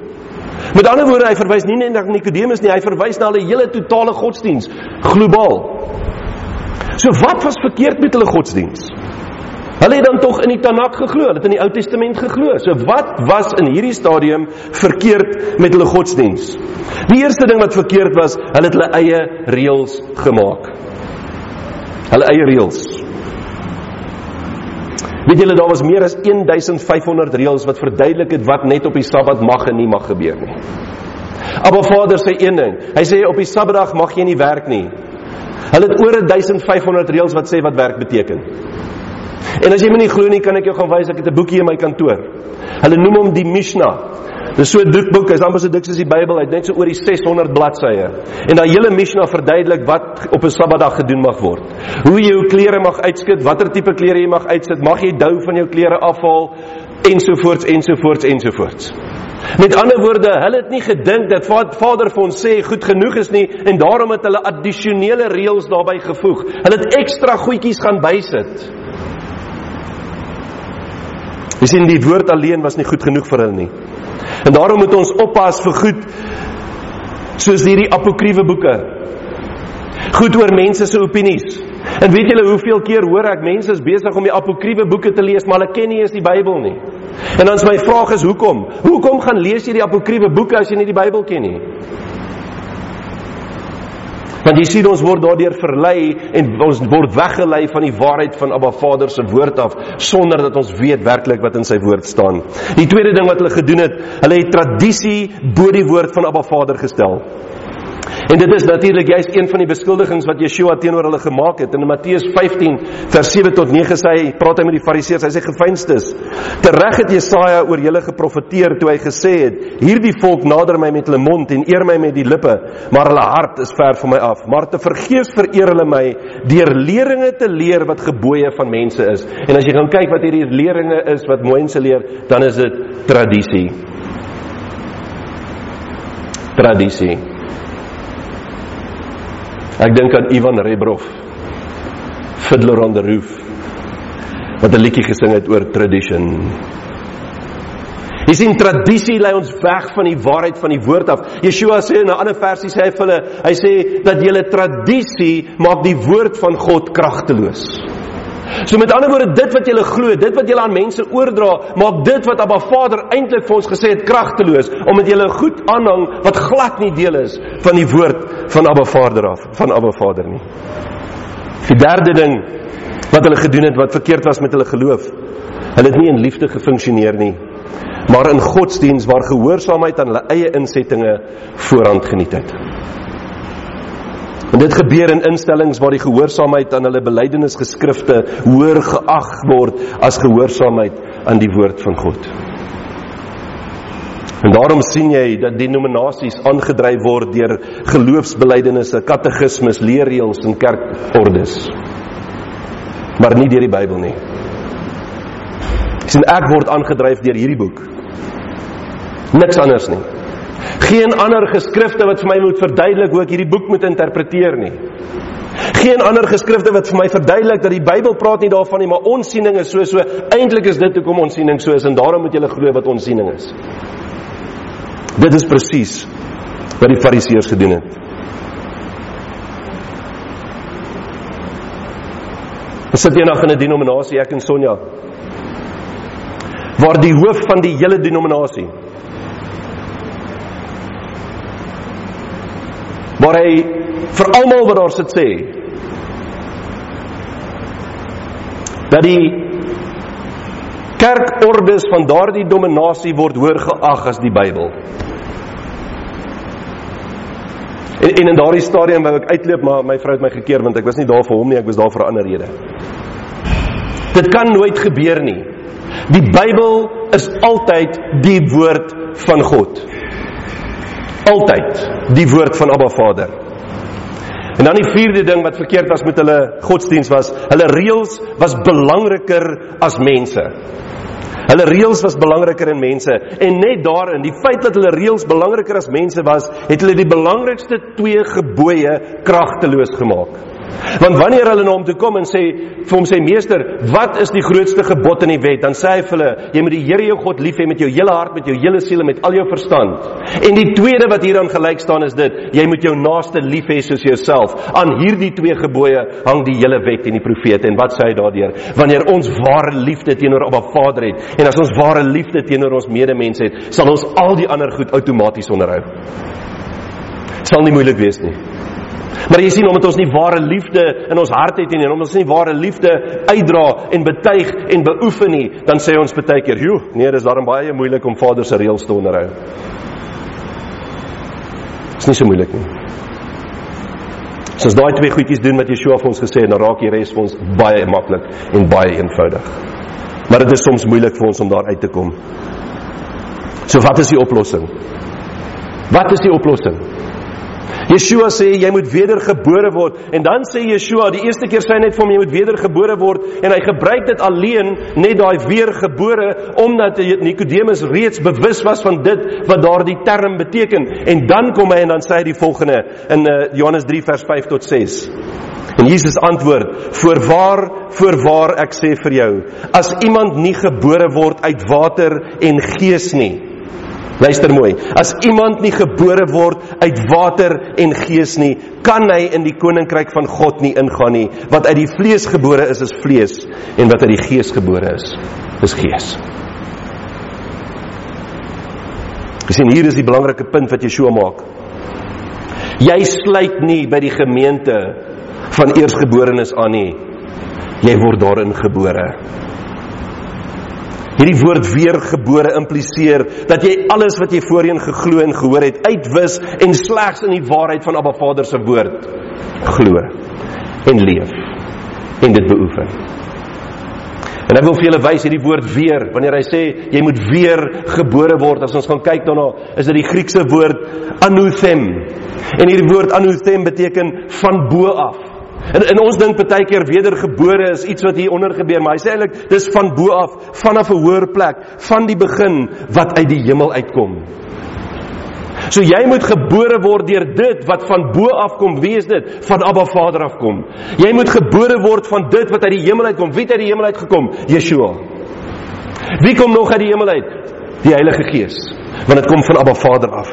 Met ander woorde, hy verwys nie net na Nikodemus nie, hy verwys na hulle hele totale godsdiens, globaal. So wat was verkeerd met hulle godsdiens? Hulle het dan tog in die Tanakh geglo, hulle het in die Ou Testament geglo. So wat was in hierdie stadium verkeerd met hulle godsdiens? Die eerste ding wat verkeerd was, hulle het hulle eie reëls gemaak. Hulle eie reëls. Weet julle daar was meer as 1500 reëls wat verduidelik het wat net op die Sabbat mag en nie mag gebeur nie. Maar Vader sê een ding. Hy sê op die Sabbatdag mag jy nie werk nie. Hulle het oor 1500 reëls wat sê wat werk beteken. En as jy my nie glo nie, kan ek jou gaan wys ek het 'n boekie in my kantoor. Hulle noem hom die Mishnah. Dis so 'n dik boek, hy's amper so dik soos die Bybel, hy't net so oor die 600 bladsye. En daai hele Mishnah verduidelik wat op 'n Sabbatdag gedoen mag word. Hoe jy jou klere mag uitskit, watter tipe klere jy mag uitsit, mag jy dou van jou klere afhaal ensovoorts ensovoorts ensovoorts. Met ander woorde, hulle het nie gedink dat Vader vir ons sê goed genoeg is nie en daarom het hulle addisionele reëls daarbey gevoeg. Hulle het ekstra goedjies gaan bysit. Jy sien die woord alleen was nie goed genoeg vir hulle nie. En daarom moet ons oppas vir goed soos hierdie apokriewe boeke. Goed oor mense se opinies. En weet julle hoeveel keer hoor ek mense is besig om die apokriewe boeke te lees, maar hulle ken nie eens die Bybel nie. En dan is my vraag is hoekom? Hoekom gaan lees jy die apokriewe boeke as jy nie die Bybel ken nie? Want jy sien ons word daardeur verlei en ons word weggelei van die waarheid van Abba Vader se woord af sonder dat ons weet werklik wat in sy woord staan. Die tweede ding wat hulle gedoen het, hulle het tradisie bo die woord van Abba Vader gestel. En dit is natuurlik juist een van die beskuldigings wat Yeshua teenoor hulle gemaak het. In Matteus 15 vers 7 tot 9 sê hy, praat hy met die Fariseërs, hy sê gefeinstes. Tereg het Jesaja oor julle geprofeteer toe hy gesê het: Hierdie volk nader my met hulle mond en eer my met die lippe, maar hulle hart is ver van my af. Maar te vergeefs vereer hulle my deur leringe te leer wat gebooie van mense is. En as jy gaan kyk wat hierdie leringe is wat mense leer, dan is dit tradisie. Tradisie. Ek dink aan Ivan Rebrov. Fiddler on the Roof. Wat 'n liedjie gesing het oor tradition. Jy sien tradisie lei ons weg van die waarheid van die woord af. Yeshua sê in 'n ander versie sê hy vir hulle, hy sê dat julle tradisie maak die woord van God kragteloos. So met ander woorde, dit wat jy glo, dit wat jy aan mense oordra, maak dit wat Abba Vader eintlik vir ons gesê het kragteloos, omdat jy goed aanhang wat glad nie deel is van die woord van Abba Vader af, van Abba Vader nie. Die derde ding wat hulle gedoen het wat verkeerd was met hulle geloof. Hulle het nie in liefde gefunksioneer nie, maar in godsdiens waar gehoorsaamheid aan hulle eie insettinge voorhand geniet het. En dit gebeur in instellings waar die gehoorsaamheid aan hulle belydenisgeskrifte hoër geag word as gehoorsaamheid aan die woord van God. En daarom sien jy dat denominasies aangedryf word deur geloofsbelydenisse, katekismes, leerreëls en kerkordes. Maar nie deur die Bybel nie. Sien ek word aangedryf deur hierdie boek. Niks anders nie. Geen ander geskrifte wat vir my moet verduidelik hoe ek hierdie boek moet interpreteer nie. Geen ander geskrifte wat vir my verduidelik dat die Bybel praat nie daarvan nie, maar ons siening is so so. Eintlik is dit hoekom ons siening so is en daarom moet jy glo wat ons siening is. Dit is presies wat die Fariseërs gedoen het. Ons sit eendag in 'n denominasie ek en Sonja waar die hoof van die hele denominasie waar hy vir almal wat daar sit sê dat die kerkordes van daardie dominasie word hoër geag as die Bybel. En, en in daardie stadium wou ek uitloop maar my vrou het my gekeer want ek was nie daar vir hom nie, ek was daar vir 'n ander rede. Dit kan nooit gebeur nie. Die Bybel is altyd die woord van God altyd die woord van Abba Vader. En dan die vierde ding wat verkeerd was met hulle godsdiens was, hulle reëls was belangriker as mense. Hulle reëls was belangriker in mense en net daarin, die feit dat hulle reëls belangriker as mense was, het hulle die belangrikste twee gebooie kragteloos gemaak. Want wanneer hulle na hom toe kom en sê vir hom sê meester, wat is die grootste gebod in die wet? Dan sê hy vir hulle, jy moet die Here jou God lief hê met jou hele hart, met jou hele siel en met al jou verstand. En die tweede wat hieraan gelyk staan is dit, jy moet jou naaste lief hê soos jouself. Aan hierdie twee gebooie hang die hele wet en die profete. En wat sê hy daardeur? Wanneer ons ware liefde teenoor Abba Vader het en as ons ware liefde teenoor ons medemens het, sal ons al die ander goed outomaties onderhou. Sal nie moeilik wees nie. Maar jy sien omdat ons nie ware liefde in ons hart het nie en omdat ons nie ware liefde uitdra en betuig en beoefen nie, dan sê ons baie keer, "Joe, nee, dis daarom baie moeilik om Vader se reëls te onderhou." Dis nie so moeilik nie. As ons daai twee goedjies doen wat Yeshua vir ons gesê het, dan raak die res vir ons baie maklik en baie eenvoudig. Maar dit is soms moeilik vir ons om daar uit te kom. So wat is die oplossing? Wat is die oplossing? Yeshua sê jy moet wedergebore word. En dan sê Yeshua die eerste keer sê hy net vir hom jy moet wedergebore word. En hy gebruik dit alleen net daai weergebore omdat Nikodemus reeds bewus was van dit wat daardie term beteken. En dan kom hy en dan sê hy die volgende in uh, Johannes 3 vers 5 tot 6 En Jesus antwoord: "Voorwaar, voorwaar ek sê vir jou, as iemand nie gebore word uit water en gees nie, Luister mooi. As iemand nie gebore word uit water en gees nie, kan hy in die koninkryk van God nie ingaan nie. Wat uit die vlees gebore is, is vlees en wat uit die gees gebore is, is gees. Gesien hier is die belangrike punt wat Yeshua maak. Jy sluit nie by die gemeente van eersgeborenes aan nie. Jy word daarin gebore. Hierdie woord weergebore impliseer dat jy alles wat jy voorheen geglo en gehoor het uitwis en slegs in die waarheid van Abba Vader se woord glo en leef en dit beoefen. En ek wil vir julle wys hierdie woord weer wanneer hy sê jy moet weer gebore word as ons gaan kyk daarna is dit die Griekse woord anothem. En hierdie woord anothem beteken van bo af. En en ons dink baie keer wedergebore is iets wat hier onder gebeur, maar hy sê eintlik dis van bo af, vanaf 'n hoër plek, van die begin wat uit die hemel uitkom. So jy moet gebore word deur dit wat van bo af kom. Wie is dit? Van Abba Vader af kom. Jy moet gebore word van dit wat uit die hemel uitkom. Wie het uit die hemel uitgekom? Yeshua. Wie kom nog uit die hemel uit? Die Heilige Gees. Want dit kom van Abba Vader af.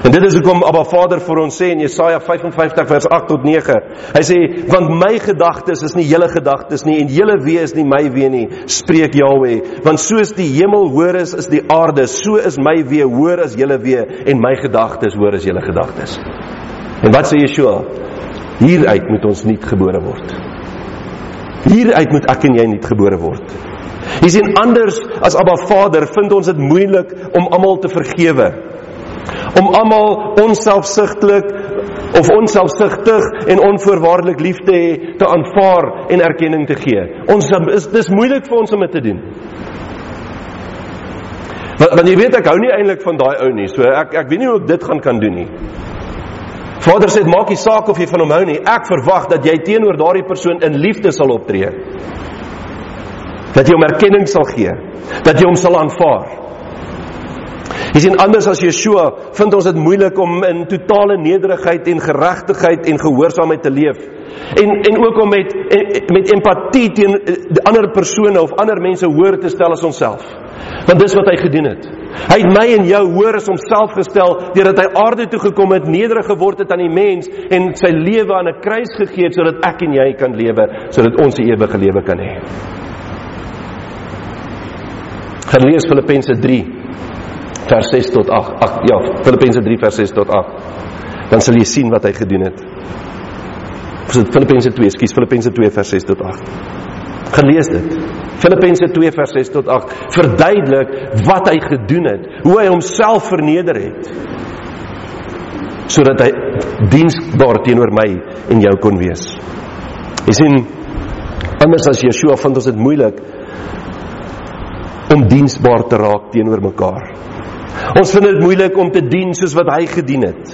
En dit is hoekom Abba Vader vir ons sê in Jesaja 55 vers 8 tot 9. Hy sê want my gedagtes is nie julle gedagtes nie en julle wee is nie my wee nie, spreek Jahweh. Want soos die hemel hoor is is die aarde, so is my wee hoor as julle wee en my gedagtes hoor as julle gedagtes. En wat sê Yeshua? Hieruit moet ons nuut gebore word. Hieruit moet ek en jy nuut gebore word. Jy sien anders as Abba Vader vind ons dit moeilik om almal te vergewe om almal onselfsugtelik of onselfsugtig en onvoorwaardelik lief te hê, te aanvaar en erkenning te gee. Ons is dis moeilik vir ons om dit te doen. Want, want jy weet ek hou nie eintlik van daai ou nie. So ek ek weet nie hoe ek dit gaan kan doen nie. Vader sê maak nie saak of jy van hom hou nie. Ek verwag dat jy teenoor daardie persoon in liefde sal optree. Dat jy hom erkenning sal gee. Dat jy hom sal aanvaar. Jy sien anders as Yeshua, vind ons dit moeilik om in totale nederigheid en geregtigheid en gehoorsaamheid te leef. En en ook om met met empatie teen eh, ander persone of ander mense hoër te stel as onsself. Want dis wat hy gedoen het. Hy het my en jou hoër as homself gestel deurdat hy aarde toe gekom het, nederig geword het aan die mens en sy lewe aan 'n kruis gegee het sodat ek en jy kan lewe, sodat ons 'n ewige lewe kan hê. Gaan lees Filippense 3 vers 6 tot 8. Ag ja, Filippense 3 vers 6 tot 8. Dan sal jy sien wat hy gedoen het. Of dit Filippense 2, skus Filippense 2 vers 6 tot 8. Gelees dit. Filippense 2 vers 6 tot 8 verduidelik wat hy gedoen het, hoe hy homself verneder het sodat hy diensbaar teenoor my en jou kon wees. Jy sien anders as Yeshua vind ons dit moeilik om diensbaar te raak teenoor mekaar. Ons vind dit moeilik om te dien soos wat hy gedien het.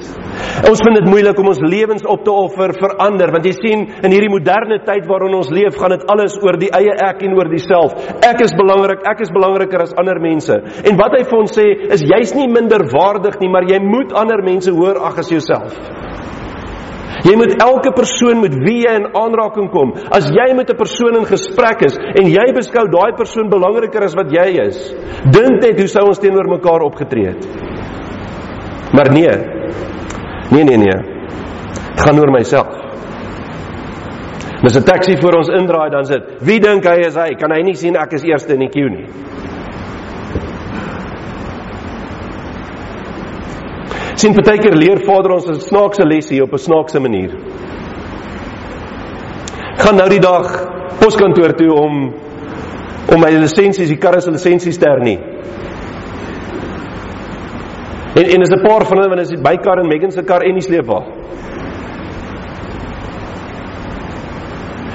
Ons vind dit moeilik om ons lewens op te offer vir ander want jy sien in hierdie moderne tyd waarin ons leef gaan dit alles oor die eie ek en oor diself. Ek is belangrik, ek is belangriker as ander mense. En wat hy vir ons sê is jy's nie minder waardig nie, maar jy moet ander mense hoër ag as jouself. Jy moet elke persoon met wie jy in aanraking kom, as jy met 'n persoon in gesprek is en jy beskou daai persoon belangriker as wat jy is, dink net hoe sou ons teenoor mekaar opgetree het. Maar nee. Nee nee nee. Dit gaan oor myself. Dis 'n taxi voor ons indraai dan sit. Wie dink hy is hy? Kan hy nie sien ek is eerste in die queue nie? Sien partykeer leer Vader ons 'n snaakse les hier op 'n snaakse manier. Gaan nou die dag poskantoor toe om om my lisensies, die karre se lisensies te hernie. En en is 'n paar van hulle wanneer is die bykar en Megan se kar en die sleepwa.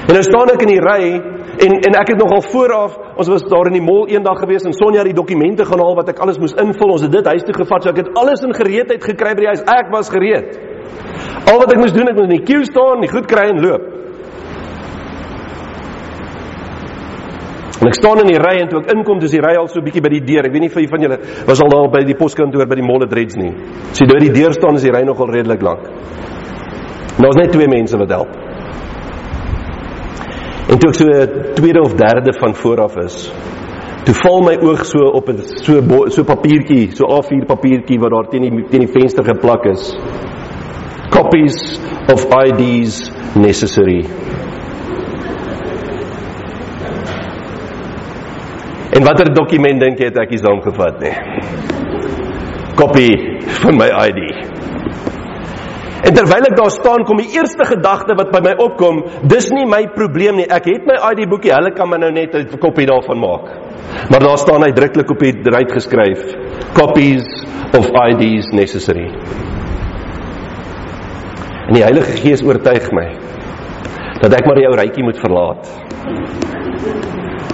En nou staan ek in die ry En en ek het nogal vooraf, ons was daar in die mall eendag gewees en Sonja die dokumente gaan haal wat ek alles moes invul. Ons het dit huis toe gevat, so ek het alles in gereedheid gekry by die huis. Ek was gereed. Al wat ek moes doen, ek moes in die queue staan, die goed kry en loop. En ek staan in die ry en toe ek inkom, dis die ry al so bietjie by die deur. Ek weet nie vir van julle was al daar by die poskantoor by die Mall Dreads nie. As jy deur die deur staan, is die ry nogal redelik lank. Nou is net twee mense wat help. En toe ek so tweede of derde van vooraf is, toe val my oog so op 'n so so papiertjie, so A4 papiertjie wat daar teen die teen die venster geplak is. Copies of IDs necessary. En watter dokument dink jy het ek hier saamgevat nie? Kopie van my ID. En terwyl ek daar staan, kom die eerste gedagte wat by my opkom, dis nie my probleem nie. Ek het my ID boekie, hulle kan my nou net 'n kopie daarvan maak. Maar daar staan uitdruklik op die ryk geskryf: Copies of IDs necessary. En die Heilige Gees oortuig my dat ek maar jou rytjie moet verlaat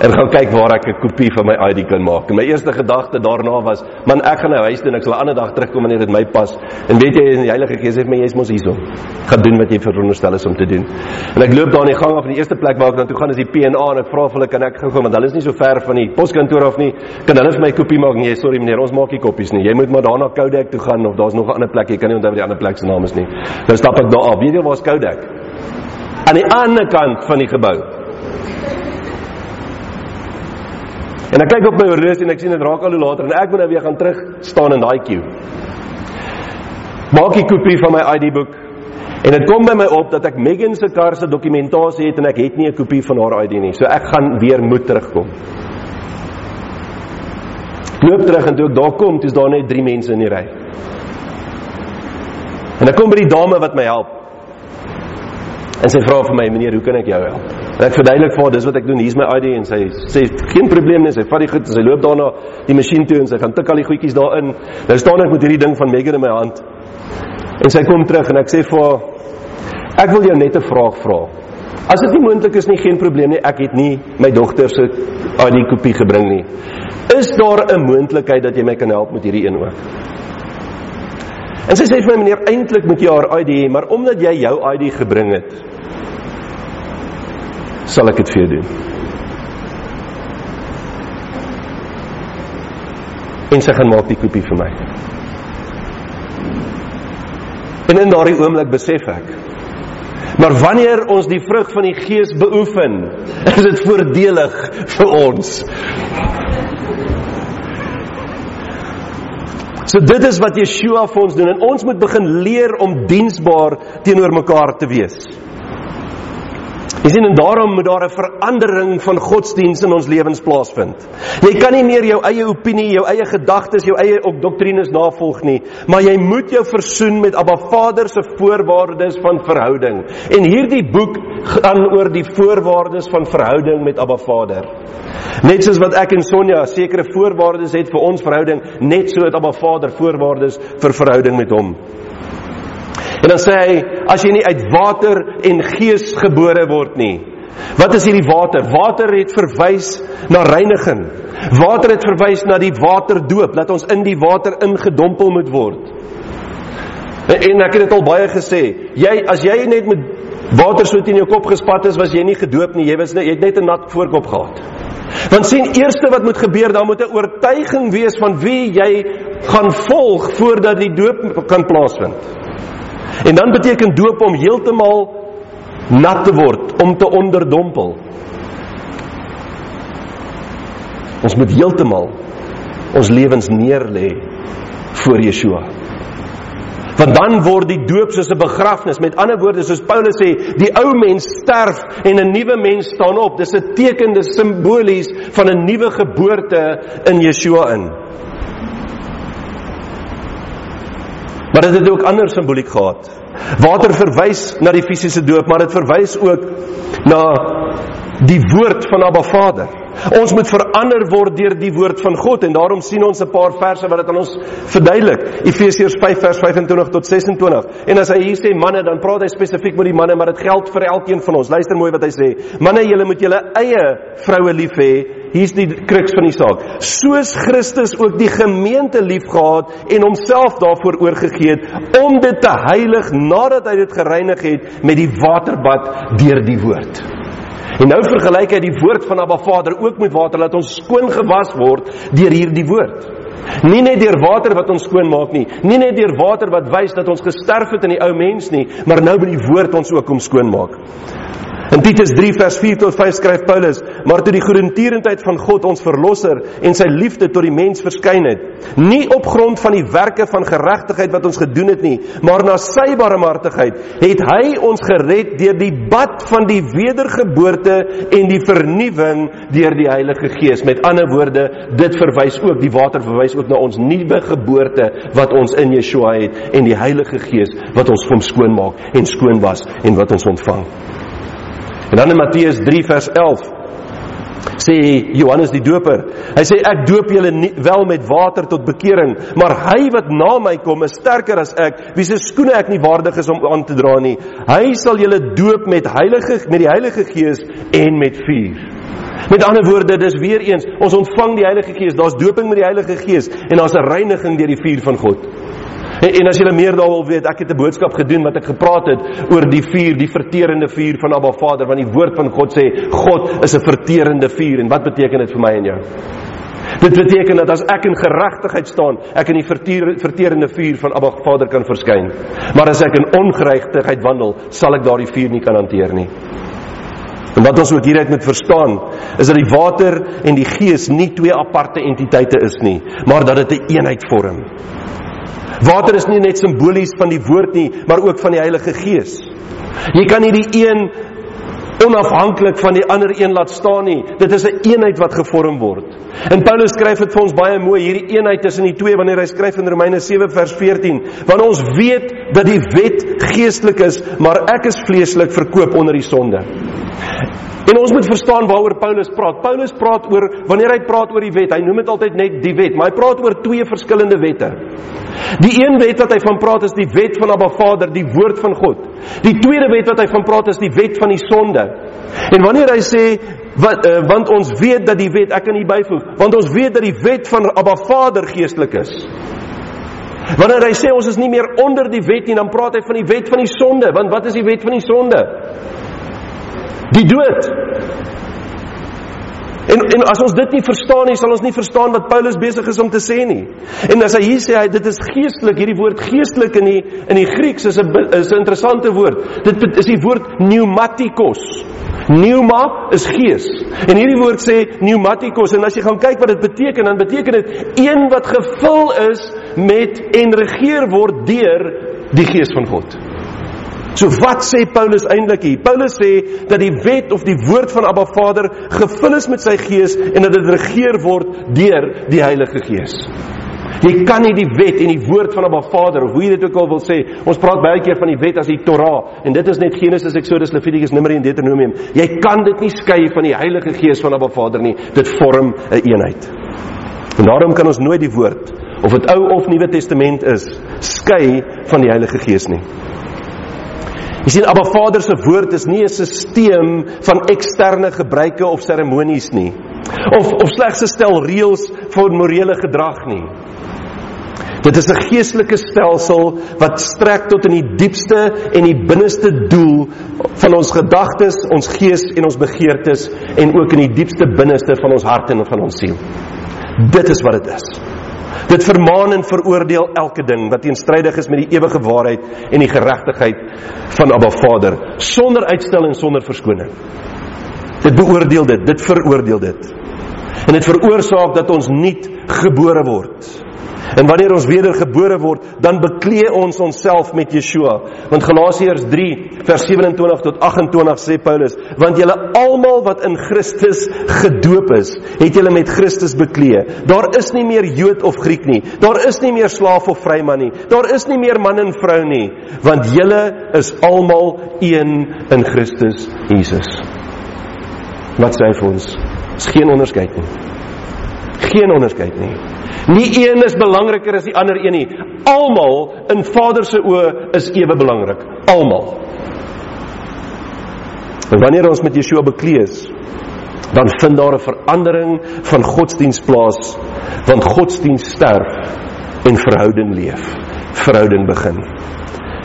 en gaan kyk waar ek 'n kopie van my ID kan maak. En my eerste gedagte daarna was, man, ek gaan nou huis toe en ek sal 'n ander dag terugkom wanneer dit my pas. En weet jy, die Heilige Gees sê vir my, jy's mos hierso. Gaan doen wat jy veronderstel is om te doen. En ek loop daar in die gang af in die eerste plek waar ek dan toe gaan is die PNA en ek vra of hulle kan ek gou want hulle is nie so ver van die poskantoor af nie. Kan hulle vir my 'n kopie maak? Nee, sorry meneer, ons maak nie kopies nie. Jy moet maar daarna Kodak toe gaan of daar's nog 'n ander plek. Jy kan nie onthou wat die ander plek se naam is nie. Nou stap ek daar af. Weet jy waar's Kodak? Aan die ander kant van die gebou. En ek kyk op my horlosie en ek sien dit raak al hoe later en ek moet nou weer gaan terug staan in daai queue. Maak 'n kopie van my ID-boek en dit kom by my op dat ek Megan se kar se dokumentasie het en ek het nie 'n kopie van haar ID nie. So ek gaan weer moet terugkom. Loop terug en toe ek daar kom, dis daar net 3 mense in die ry. En ek kom by die dame wat my help. En sy vra vir my, "Meneer, hoe kan ek jou help?" En ek verduidelik vir haar, "Dis wat ek doen. Hier's my ID." En sy sê, "Geen probleem nie." Sy vat die goed en sy loop daarna die masjien toe en sy gaan tik al die goedjies daarin. Nou staan ek met hierdie ding van Megan in my hand. En sy kom terug en ek sê vir haar, "Ek wil jou net 'n vraag vra. As dit nie moontlik is nie, geen probleem nie. Ek het nie my dogter se ID kopie gebring nie. Is daar 'n moontlikheid dat jy my kan help met hierdie een ook?" En sy sê vir my meneer, eintlik moet jy haar ID hê, maar omdat jy jou ID gebring het, sal ek dit vir jou doen. En sy gaan maak die kopie vir my. En in daardie oomblik besef ek Maar wanneer ons die vrug van die Gees beoefen, is dit voordelig vir ons. So dit is wat Yeshua vir ons doen en ons moet begin leer om diensbaar teenoor mekaar te wees. Jy sien en daarom moet daar 'n verandering van godsdiens in ons lewens plaasvind. Jy kan nie meer jou eie opinie, jou eie gedagtes, jou eie ook doktrines navolg nie, maar jy moet jou versoen met Abba Vader se voorwaardes van verhouding. En hierdie boek gaan oor die voorwaardes van verhouding met Abba Vader. Net soos wat ek en Sonja sekere voorwaardes het vir ons verhouding, net so het Abba Vader voorwaardes vir verhouding met hom. En dan sê hy as jy nie uit water en gees gebore word nie. Wat is hierdie water? Water het verwys na reiniging. Water het verwys na die waterdoop, dat ons in die water ingedompel moet word. En, ek het dit al baie gesê, jy as jy net met water so teen jou kop gespat is, was jy nie gedoop nie, jy was net jy het net 'n nat voorkop gehad. Want sien eerste wat moet gebeur, daar moet 'n oortuiging wees van wie jy gaan volg voordat die doop kan plaasvind. En dan beteken doop om heeltemal nat te word, om te onderdompel. Ons moet heeltemal ons lewens neerlê voor Yeshua. Want dan word die doop soos 'n begrafnis. Met ander woorde, soos Paulus sê, die ou mens sterf en 'n nuwe mens staan op. Dis 'n teken, dis simbolies van 'n nuwe geboorte in Yeshua in. Maar dit het ook ander simboliek gehad. Water verwys na die fisiese doop, maar dit verwys ook na die woord van Abba Vader. Ons moet verander word deur die woord van God en daarom sien ons 'n paar verse wat dit aan ons verduidelik. Efesiërs 5 vers 25 tot 26. En as hy hier sê manne, dan praat hy spesifiek met die manne, maar dit geld vir elkeen van ons. Luister mooi wat hy sê. Manne, julle moet julle eie vroue lief hê. Hier's die kruks van die saak. Soos Christus ook die gemeente liefgehad en homself daarvoor oorgegee het om dit te heilig nadat hy dit gereinig het met die waterbad deur die woord. En nou vergelyk hy die woord van Abba Vader ook met water laat ons skoon gewas word deur hierdie woord. Nie net deur water wat ons skoon maak nie, nie net deur water wat wys dat ons gesterf het in die ou mens nie, maar nou met die woord ons ook om skoon maak. In Titus 3 vers 4 tot 5 skryf Paulus: "Maar toe die goedertierendheid van God ons verlosser en sy liefde tot die mens verskyn het, nie op grond van die werke van geregtigheid wat ons gedoen het nie, maar na sy barmhartigheid, het hy ons gered deur die bad van die wedergeboorte en die vernuwing deur die Heilige Gees." Met ander woorde, dit verwys ook die water verwys ook na ons nuwe geboorte wat ons in Yeshua het en die Heilige Gees wat ons kom skoon maak en skoon was en wat ons ontvang. En dan in Matteus 3 vers 11 sê Johannes die Doper, hy sê ek doop julle nie wel met water tot bekering, maar hy wat na my kom is sterker as ek, wie se skoene ek nie waardig is om aan te dra nie. Hy sal julle doop met heilige met die Heilige Gees en met vuur. Met ander woorde, dis weer eens, ons ontvang die Heilige Gees, daar's doping met die Heilige Gees en daar's 'n reiniging deur die vuur van God. En, as jy meer daaroor wil weet, ek het 'n boodskap gedoen wat ek gepraat het oor die vuur, die verterende vuur van Abba Vader, want die woord van God sê God is 'n verterende vuur en wat beteken dit vir my en jou? Dit beteken dat as ek in geregtigheid staan, ek in die verterende vuur van Abba Vader kan verskyn. Maar as ek in ongeregtigheid wandel, sal ek daardie vuur nie kan hanteer nie. En wat ons ook hieruit moet verstaan, is dat die water en die gees nie twee aparte entiteite is nie, maar dat dit 'n een eenheid vorm. Water is nie net simbolies van die woord nie, maar ook van die Heilige Gees. Jy kan nie die een onafhanklik van die ander een laat staan nie. Dit is 'n een eenheid wat gevorm word. En Paulus skryf dit vir ons baie mooi hierdie eenheid tussen die twee wanneer hy skryf in Romeine 7 vers 14, want ons weet dat die wet geestelik is, maar ek is vleeslik verkoop onder die sonde. En ons moet verstaan waaroor Paulus praat. Paulus praat oor wanneer hy praat oor die wet, hy noem dit altyd net die wet, maar hy praat oor twee verskillende wette. Die een wet wat hy van praat is die wet van Abba Vader, die woord van God. Die tweede wet wat hy van praat is die wet van die sonde. En wanneer hy sê wat uh, want ons weet dat die wet, ek kan hier byvoeg, want ons weet dat die wet van Abba Vader geestelik is. Wanneer hy sê ons is nie meer onder die wet nie, dan praat hy van die wet van die sonde, want wat is die wet van die sonde? Die dood. En en as ons dit nie verstaan nie, sal ons nie verstaan wat Paulus besig is om te sê nie. En as hy hier sê hy dit is geestelik, hierdie woord geestelik in die in die Grieks is 'n is 'n interessante woord. Dit is die woord pneumatikos. Pneuma is gees. En hierdie woord sê pneumatikos en as jy gaan kyk wat dit beteken, dan beteken dit een wat gevul is met en regeer word deur die gees van God. So wat sê Paulus eintlik hier? Paulus sê dat die wet of die woord van Abba Vader gevul is met sy gees en dat dit regeer word deur die Heilige Gees. Jy kan nie die wet en die woord van Abba Vader of hoe jy dit ook al wil sê. Ons praat baie keer van die wet as die Torah en dit is net Genesis, Exodus, Levitikus, Numeri en Deuteronomium. Jy kan dit nie skei van die Heilige Gees van Abba Vader nie. Dit vorm 'n een eenheid. En daarom kan ons nooit die woord of dit Ou of Nuwe Testament is, skei van die Heilige Gees nie. Jy sien Abba Vader se woord is nie 'n stelsel van eksterne gebruike of seremonies nie. Of of slegs 'n stel reëls vir morele gedrag nie. Dit is 'n geestelike stelsel wat strek tot in die diepste en die binneste doel van ons gedagtes, ons gees en ons begeertes en ook in die diepste binneste van ons hart en van ons siel. Dit is wat dit is. Dit vermaan en veroordeel elke ding wat teenstrydig is met die ewige waarheid en die geregtigheid van Abba Vader sonder uitstel en sonder verskoning. Dit beoordeel dit, dit veroordeel dit. En dit veroorsaak dat ons nuut gebore word. En wanneer ons wedergebore word, dan beklee ons onsself met Yeshua. Want Galasiërs 3 vers 27 tot 28 sê Paulus, want julle almal wat in Christus gedoop is, het julle met Christus beklee. Daar is nie meer Jood of Griek nie. Daar is nie meer slaaf of vryman nie. Daar is nie meer man en vrou nie, want julle is almal een in Christus Jesus. Wat sê hy vir ons? Is geen onderskeid nie. Geen onderskeid nie. Nie een is belangriker as die ander een nie. Almal in Vader se oë is ewe belangrik. Almal. En wanneer ons met Yeshua bekleed is, dan vind daar 'n verandering van godsdiens plaas, want godsdiens sterf en verhouding leef. Verhouding begin.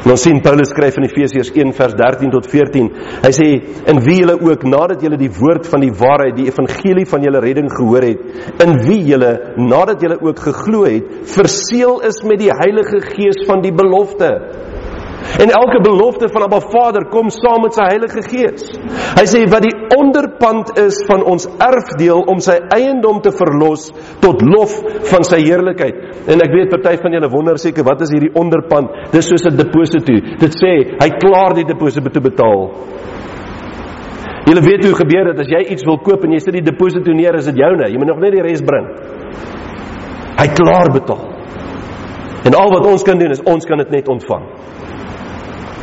En ons sien Paulus skryf in Efesiërs 1 vers 13 tot 14. Hy sê in wie julle ook nadat julle die woord van die waarheid, die evangelie van julle redding gehoor het, in wie julle nadat julle ook geglo het, verseël is met die Heilige Gees van die belofte. En elke belofte van Abba Vader kom saam met sy Heilige Gees. Hy sê wat die onderpand is van ons erfdeel om sy eiendom te verlos tot lof van sy heerlikheid. En ek weet party van julle wonder seker wat is hierdie onderpand? Dis soos 'n deposito. Dit sê hy klaar die deposito betaal. Julle weet hoe gebeur dit as jy iets wil koop en jy sit die deposito neer, is dit joune. Jy moet nog net die res bring. Hy klaar betaal. En al wat ons kan doen is ons kan dit net ontvang.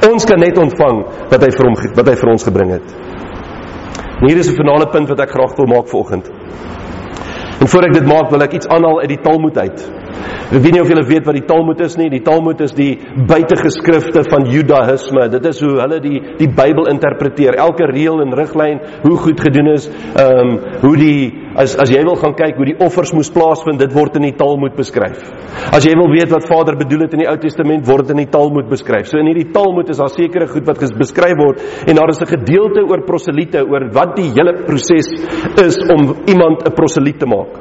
Ons kan net ontvang wat hy vir hom wat hy vir ons gebring het. En hier is 'n finale punt wat ek graag wil maak vanoggend. En voor ek dit maak, wil ek iets aanhaal uit die Talmud uit. Ek weet nie of julle weet wat die Talmud is nie. Die Talmud is die buitegeskrifte van Judaïsme. Dit is hoe hulle die die Bybel interpreteer. Elke reël en riglyn, hoe goed gedoen is, ehm um, hoe die as as jy wil gaan kyk hoe die offers moes plaasvind, dit word in die Talmud beskryf. As jy wil weet wat Vader bedoel het in die Ou Testament, word dit in die Talmud beskryf. So in hierdie Talmud is daar sekere goed wat beskryf word en daar is 'n gedeelte oor proseliete, oor wat die hele proses is om iemand 'n proseliet te maak.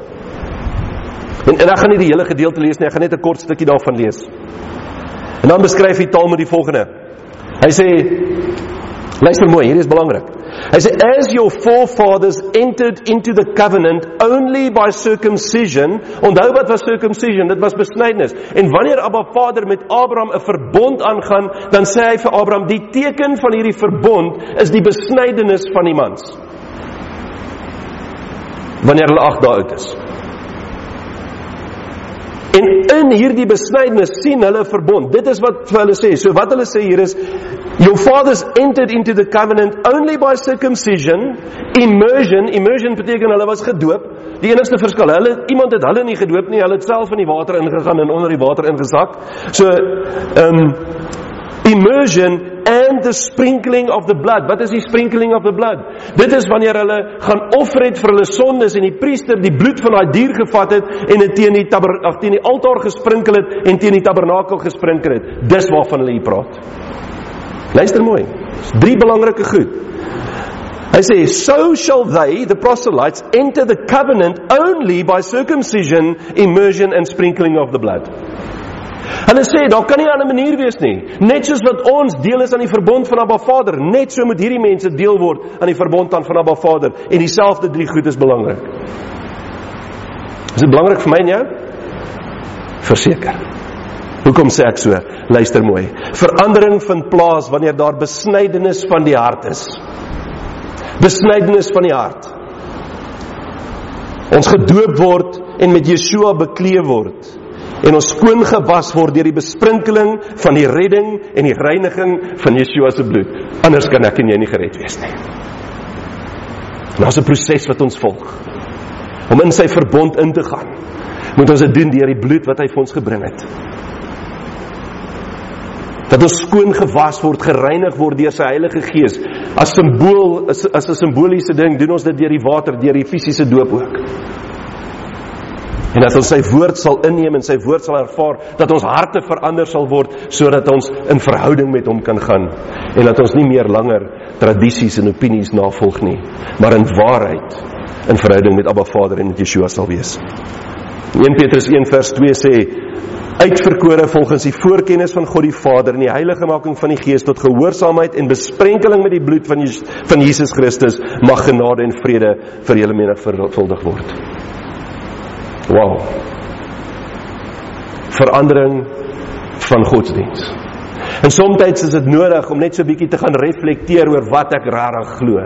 En, en ek gaan nie die hele gedeelte lees nie, ek gaan net 'n kort stukkie daarvan lees. En dan beskryf taal met die volgende. Hy sê Luister mooi, hierdie is belangrik. Hy sê as your forefathers entered into the covenant only by circumcision, onthou wat was circumcision? Dit was besnydenis. En wanneer Abba Vader met Abraham 'n verbond aangaan, dan sê hy vir Abraham, die teken van hierdie verbond is die besnydenis van die mans. Wanneer hulle 8 dae oud is. En in hierdie besnydenis sien hulle verbond. Dit is wat hulle sê. So wat hulle sê hier is your fathers entered into the covenant only by circumcision, immersion. Immersion beteken hulle was gedoop. Die enigste verskil, hulle iemand het hulle nie gedoop nie, hulle het self in die water ingegaan en onder die water ingesak. So um, immersion and the sprinkling of the blood. Wat is die sprinkling of the blood? Dit is wanneer hulle gaan offer het vir hulle sondes en die priester die bloed van daai dier gevat het en dit teen die taber ag teen die altaar gesprinkel het en teen die tabernakel gesprinkel het. Dis waarvan hulle hier praat. Luister mooi. Drie belangrike goed. Hy sê so shall they the proselytes enter the covenant only by circumcision, immersion and sprinkling of the blood. Hulle sê daar kan nie 'n ander manier wees nie. Net soos wat ons deel is aan die verbond van Abba Vader, net so moet hierdie mense deel word aan die verbond aan van Abba Vader en dieselfde drie goed is belangrik. Is dit belangrik vir my en jou? Verseker. Hoekom sê ek so? Luister mooi. Verandering vind plaas wanneer daar besnydenis van die hart is. Besnydenis van die hart. Ons gedoop word en met Yeshua bekleed word en ons skoon gewas word deur die besprinkeling van die redding en die reiniging van Yeshua se bloed. Anders kan ek en jy nie gered wees nie. Daar's 'n proses wat ons volg. Om in sy verbond in te gaan, moet ons dit doen deur die bloed wat hy vir ons gebring het. Dat ons skoon gewas word, gereinig word deur sy Heilige Gees. As simbool as as 'n simboliese ding, doen ons dit deur die water, deur die fisiese doop ook. En dat ons sy woord sal inneem en sy woord sal ervaar dat ons harte verander sal word sodat ons in verhouding met hom kan gaan. En dat ons nie meer langer tradisies en opinies navolg nie maar in waarheid in verhouding met Abba Vader en met Yeshua sal wees. 1 Petrus 1 vers 2 sê uitverkore volgens die voorkennis van God die Vader en die heilige making van die Gees tot gehoorsaamheid en besprenkeling met die bloed van van Jesus Christus mag genade en vrede vir julle menigvuldig word. Wow. Verandering van godsdiens. En soms is dit nodig om net so 'n bietjie te gaan reflekteer oor wat ek regtig glo.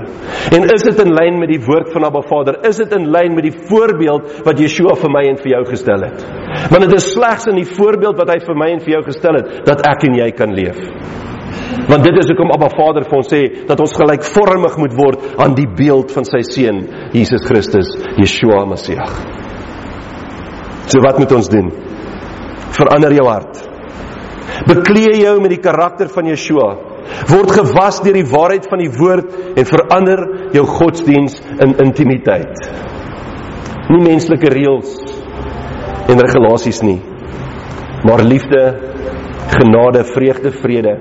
En is dit in lyn met die woord van Abba Vader? Is dit in lyn met die voorbeeld wat Yeshua vir my en vir jou gestel het? Want dit is slegs in die voorbeeld wat hy vir my en vir jou gestel het dat ek en jy kan leef. Want dit is hoekom Abba Vader vir ons sê dat ons gelykvormig moet word aan die beeld van sy seun Jesus Christus, Yeshua Messie. So wat moet ons doen? Verander jou hart. Beklee jou met die karakter van Yeshua. Word gewas deur die waarheid van die woord en verander jou godsdiens in intimiteit. Nie menslike reëls en regulasies nie, maar liefde, genade, vreugde, vrede,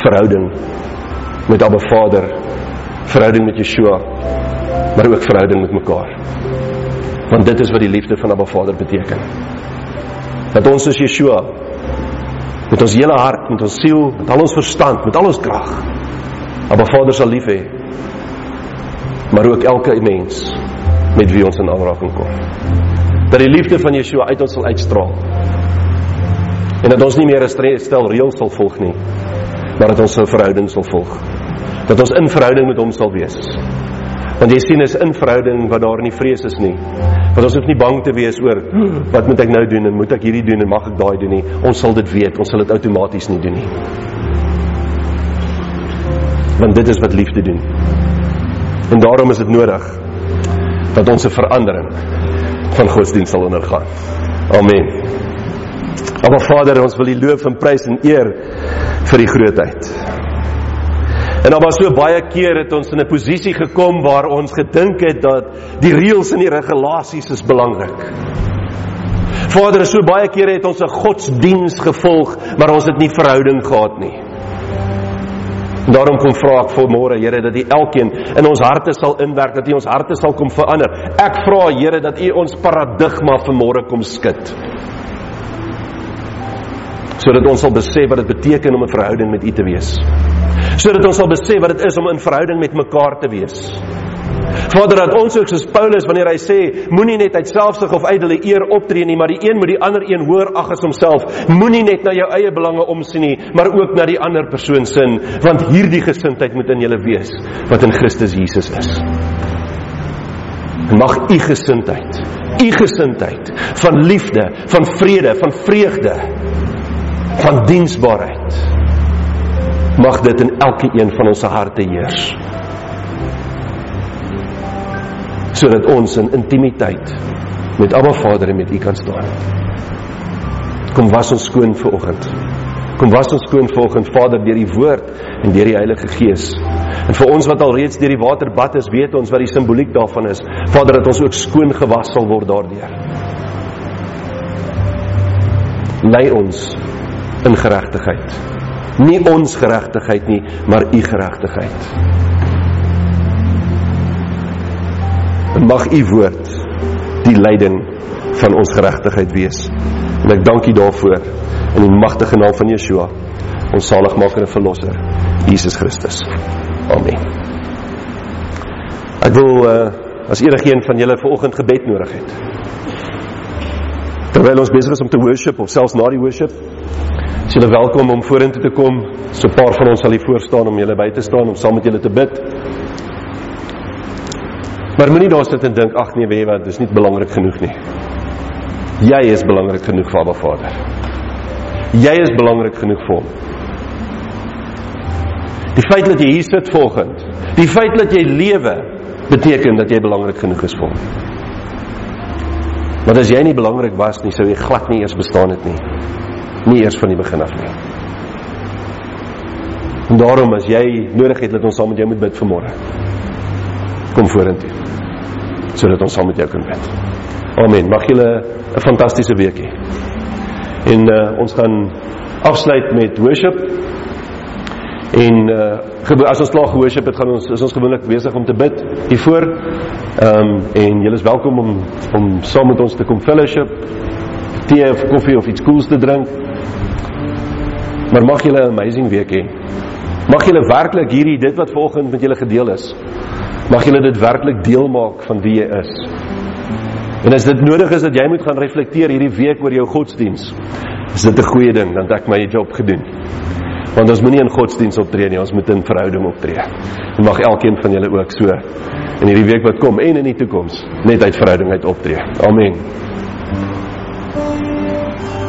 verhouding met Abba Vader, verhouding met Yeshua, maar ook verhouding met mekaar want dit is wat die liefde van Abba Vader beteken. Dat ons soos Yeshua met ons hele hart, met ons siel, met al ons verstand, met al ons krag Abba Vader sal lief hê. Maar ook elke mens met wie ons in aanraking kom. Dat die liefde van Yeshua uit ons sal uitstraal. En dat ons nie meer 'n stel reëls sal volg nie, maar dat ons 'n verhouding sal volg. Dat ons in verhouding met hom sal wees. Want jy sien is in verhouding wat daar nie vrees is nie. Want ons hoef nie bang te wees oor wat moet ek nou doen en moet ek hierdie doen en mag ek daai doen nie. Ons sal dit weet, ons sal dit outomaties nie doen nie. Want dit is wat liefde doen. En daarom is dit nodig dat ons 'n verandering van godsdienst sal ondergaan. Amen. Maar Vader, ons wil U loof en prys en eer vir U grootheid. En daar was so baie keer het ons in 'n posisie gekom waar ons gedink het dat die reëls en die regulasies is belangrik. Vader, so baie kere het ons 'n godsdiens gevolg, maar ons het nie verhouding gehad nie. Daarom kom vra ek vir môre, Here, dat U elkeen in ons harte sal inwerk, dat U ons harte sal kom verander. Ek vra, Here, dat U ons paradigma vir môre kom skud. Sodat ons sal besef wat dit beteken om 'n verhouding met U te wees Sodat ons sal besef wat dit is om in verhouding met mekaar te wees. Vader, dat ons ook soos Paulus wanneer hy sê, moenie net uit selfsug of ydelle eer optree nie, maar die een moet die ander een hoër ag as homself. Moenie net na jou eie belange omsien nie, maar ook na die ander persoon sin, want hierdie gesindheid moet in julle wees wat in Christus Jesus is. Mag u gesindheid, u gesindheid van liefde, van vrede, van vreugde, van diensbaarheid mag dit in elke een van ons harte heers. sodat ons in intimiteit met Abba Vader en met U kan staan. Kom was ons skoon vir oggend. Kom was ons skoon vir oggend Vader deur die woord en deur die Heilige Gees. En vir ons wat al reeds deur die waterbad is, weet ons wat die simboliek daarvan is. Vader dat ons ook skoon gewas sal word daardeur. Lei ons in geregtigheid. Nie ons geregtigheid nie, maar U geregtigheid. En mag u woord die leiding van ons geregtigheid wees. En ek dank u daarvoor in die magtige naam van Yeshua, ons saligmaker en verlosser, Jesus Christus. Amen. Ek wil uh, as enigeen van julle vanoggend gebed nodig het. Terwyl ons besig is om te worship of selfs na die worship, is julle welkom om vorentoe te kom. So 'n paar van ons sal hier voor staan om julle by te staan om saam met julle te bid. Maar moenie daar sit en dink ag nee, weet jy wat, dis nie belangrik genoeg nie. Jy is belangrik genoeg vir Abba Vader. Jy is belangrik genoeg vir hom. Die feit dat jy hier sit volgens, die feit dat jy lewe, beteken dat jy belangrik genoeg is vir hom. Want as jy nie belangrik was nie, sou jy glad nie eers bestaan het nie. Nie eers van die begin af nie. En daarom as jy nodig het dat ons saam met jou moet bid vanmôre, kom vorentoe sodat ons saam met jou kan bid. Amen. Mag julle 'n fantastiese week hê. En uh, ons gaan afsluit met worship. En uh, as ons klaar geworship het, gaan ons is ons gewoonlik besig om te bid hiervoor. Ehm um, en julle is welkom om om saam met ons te kom fellowship, tee of koffie of iets koels te drink. Maar mag julle 'n amazing week hê. Mag julle werklik hierdie dit wat vanoggend met julle gedeel is, mag julle dit werklik deel maak van wie jy is. En as dit nodig is dat jy moet gaan reflekteer hierdie week oor jou godsdiens, is dit 'n goeie ding dan ek my job gedoen. Want ons moenie in godsdiens optree nie, ons moet in verhouding optree. En mag elkeen van julle ook so in hierdie week wat kom en in die toekoms net uit verhouding uit optree. Amen.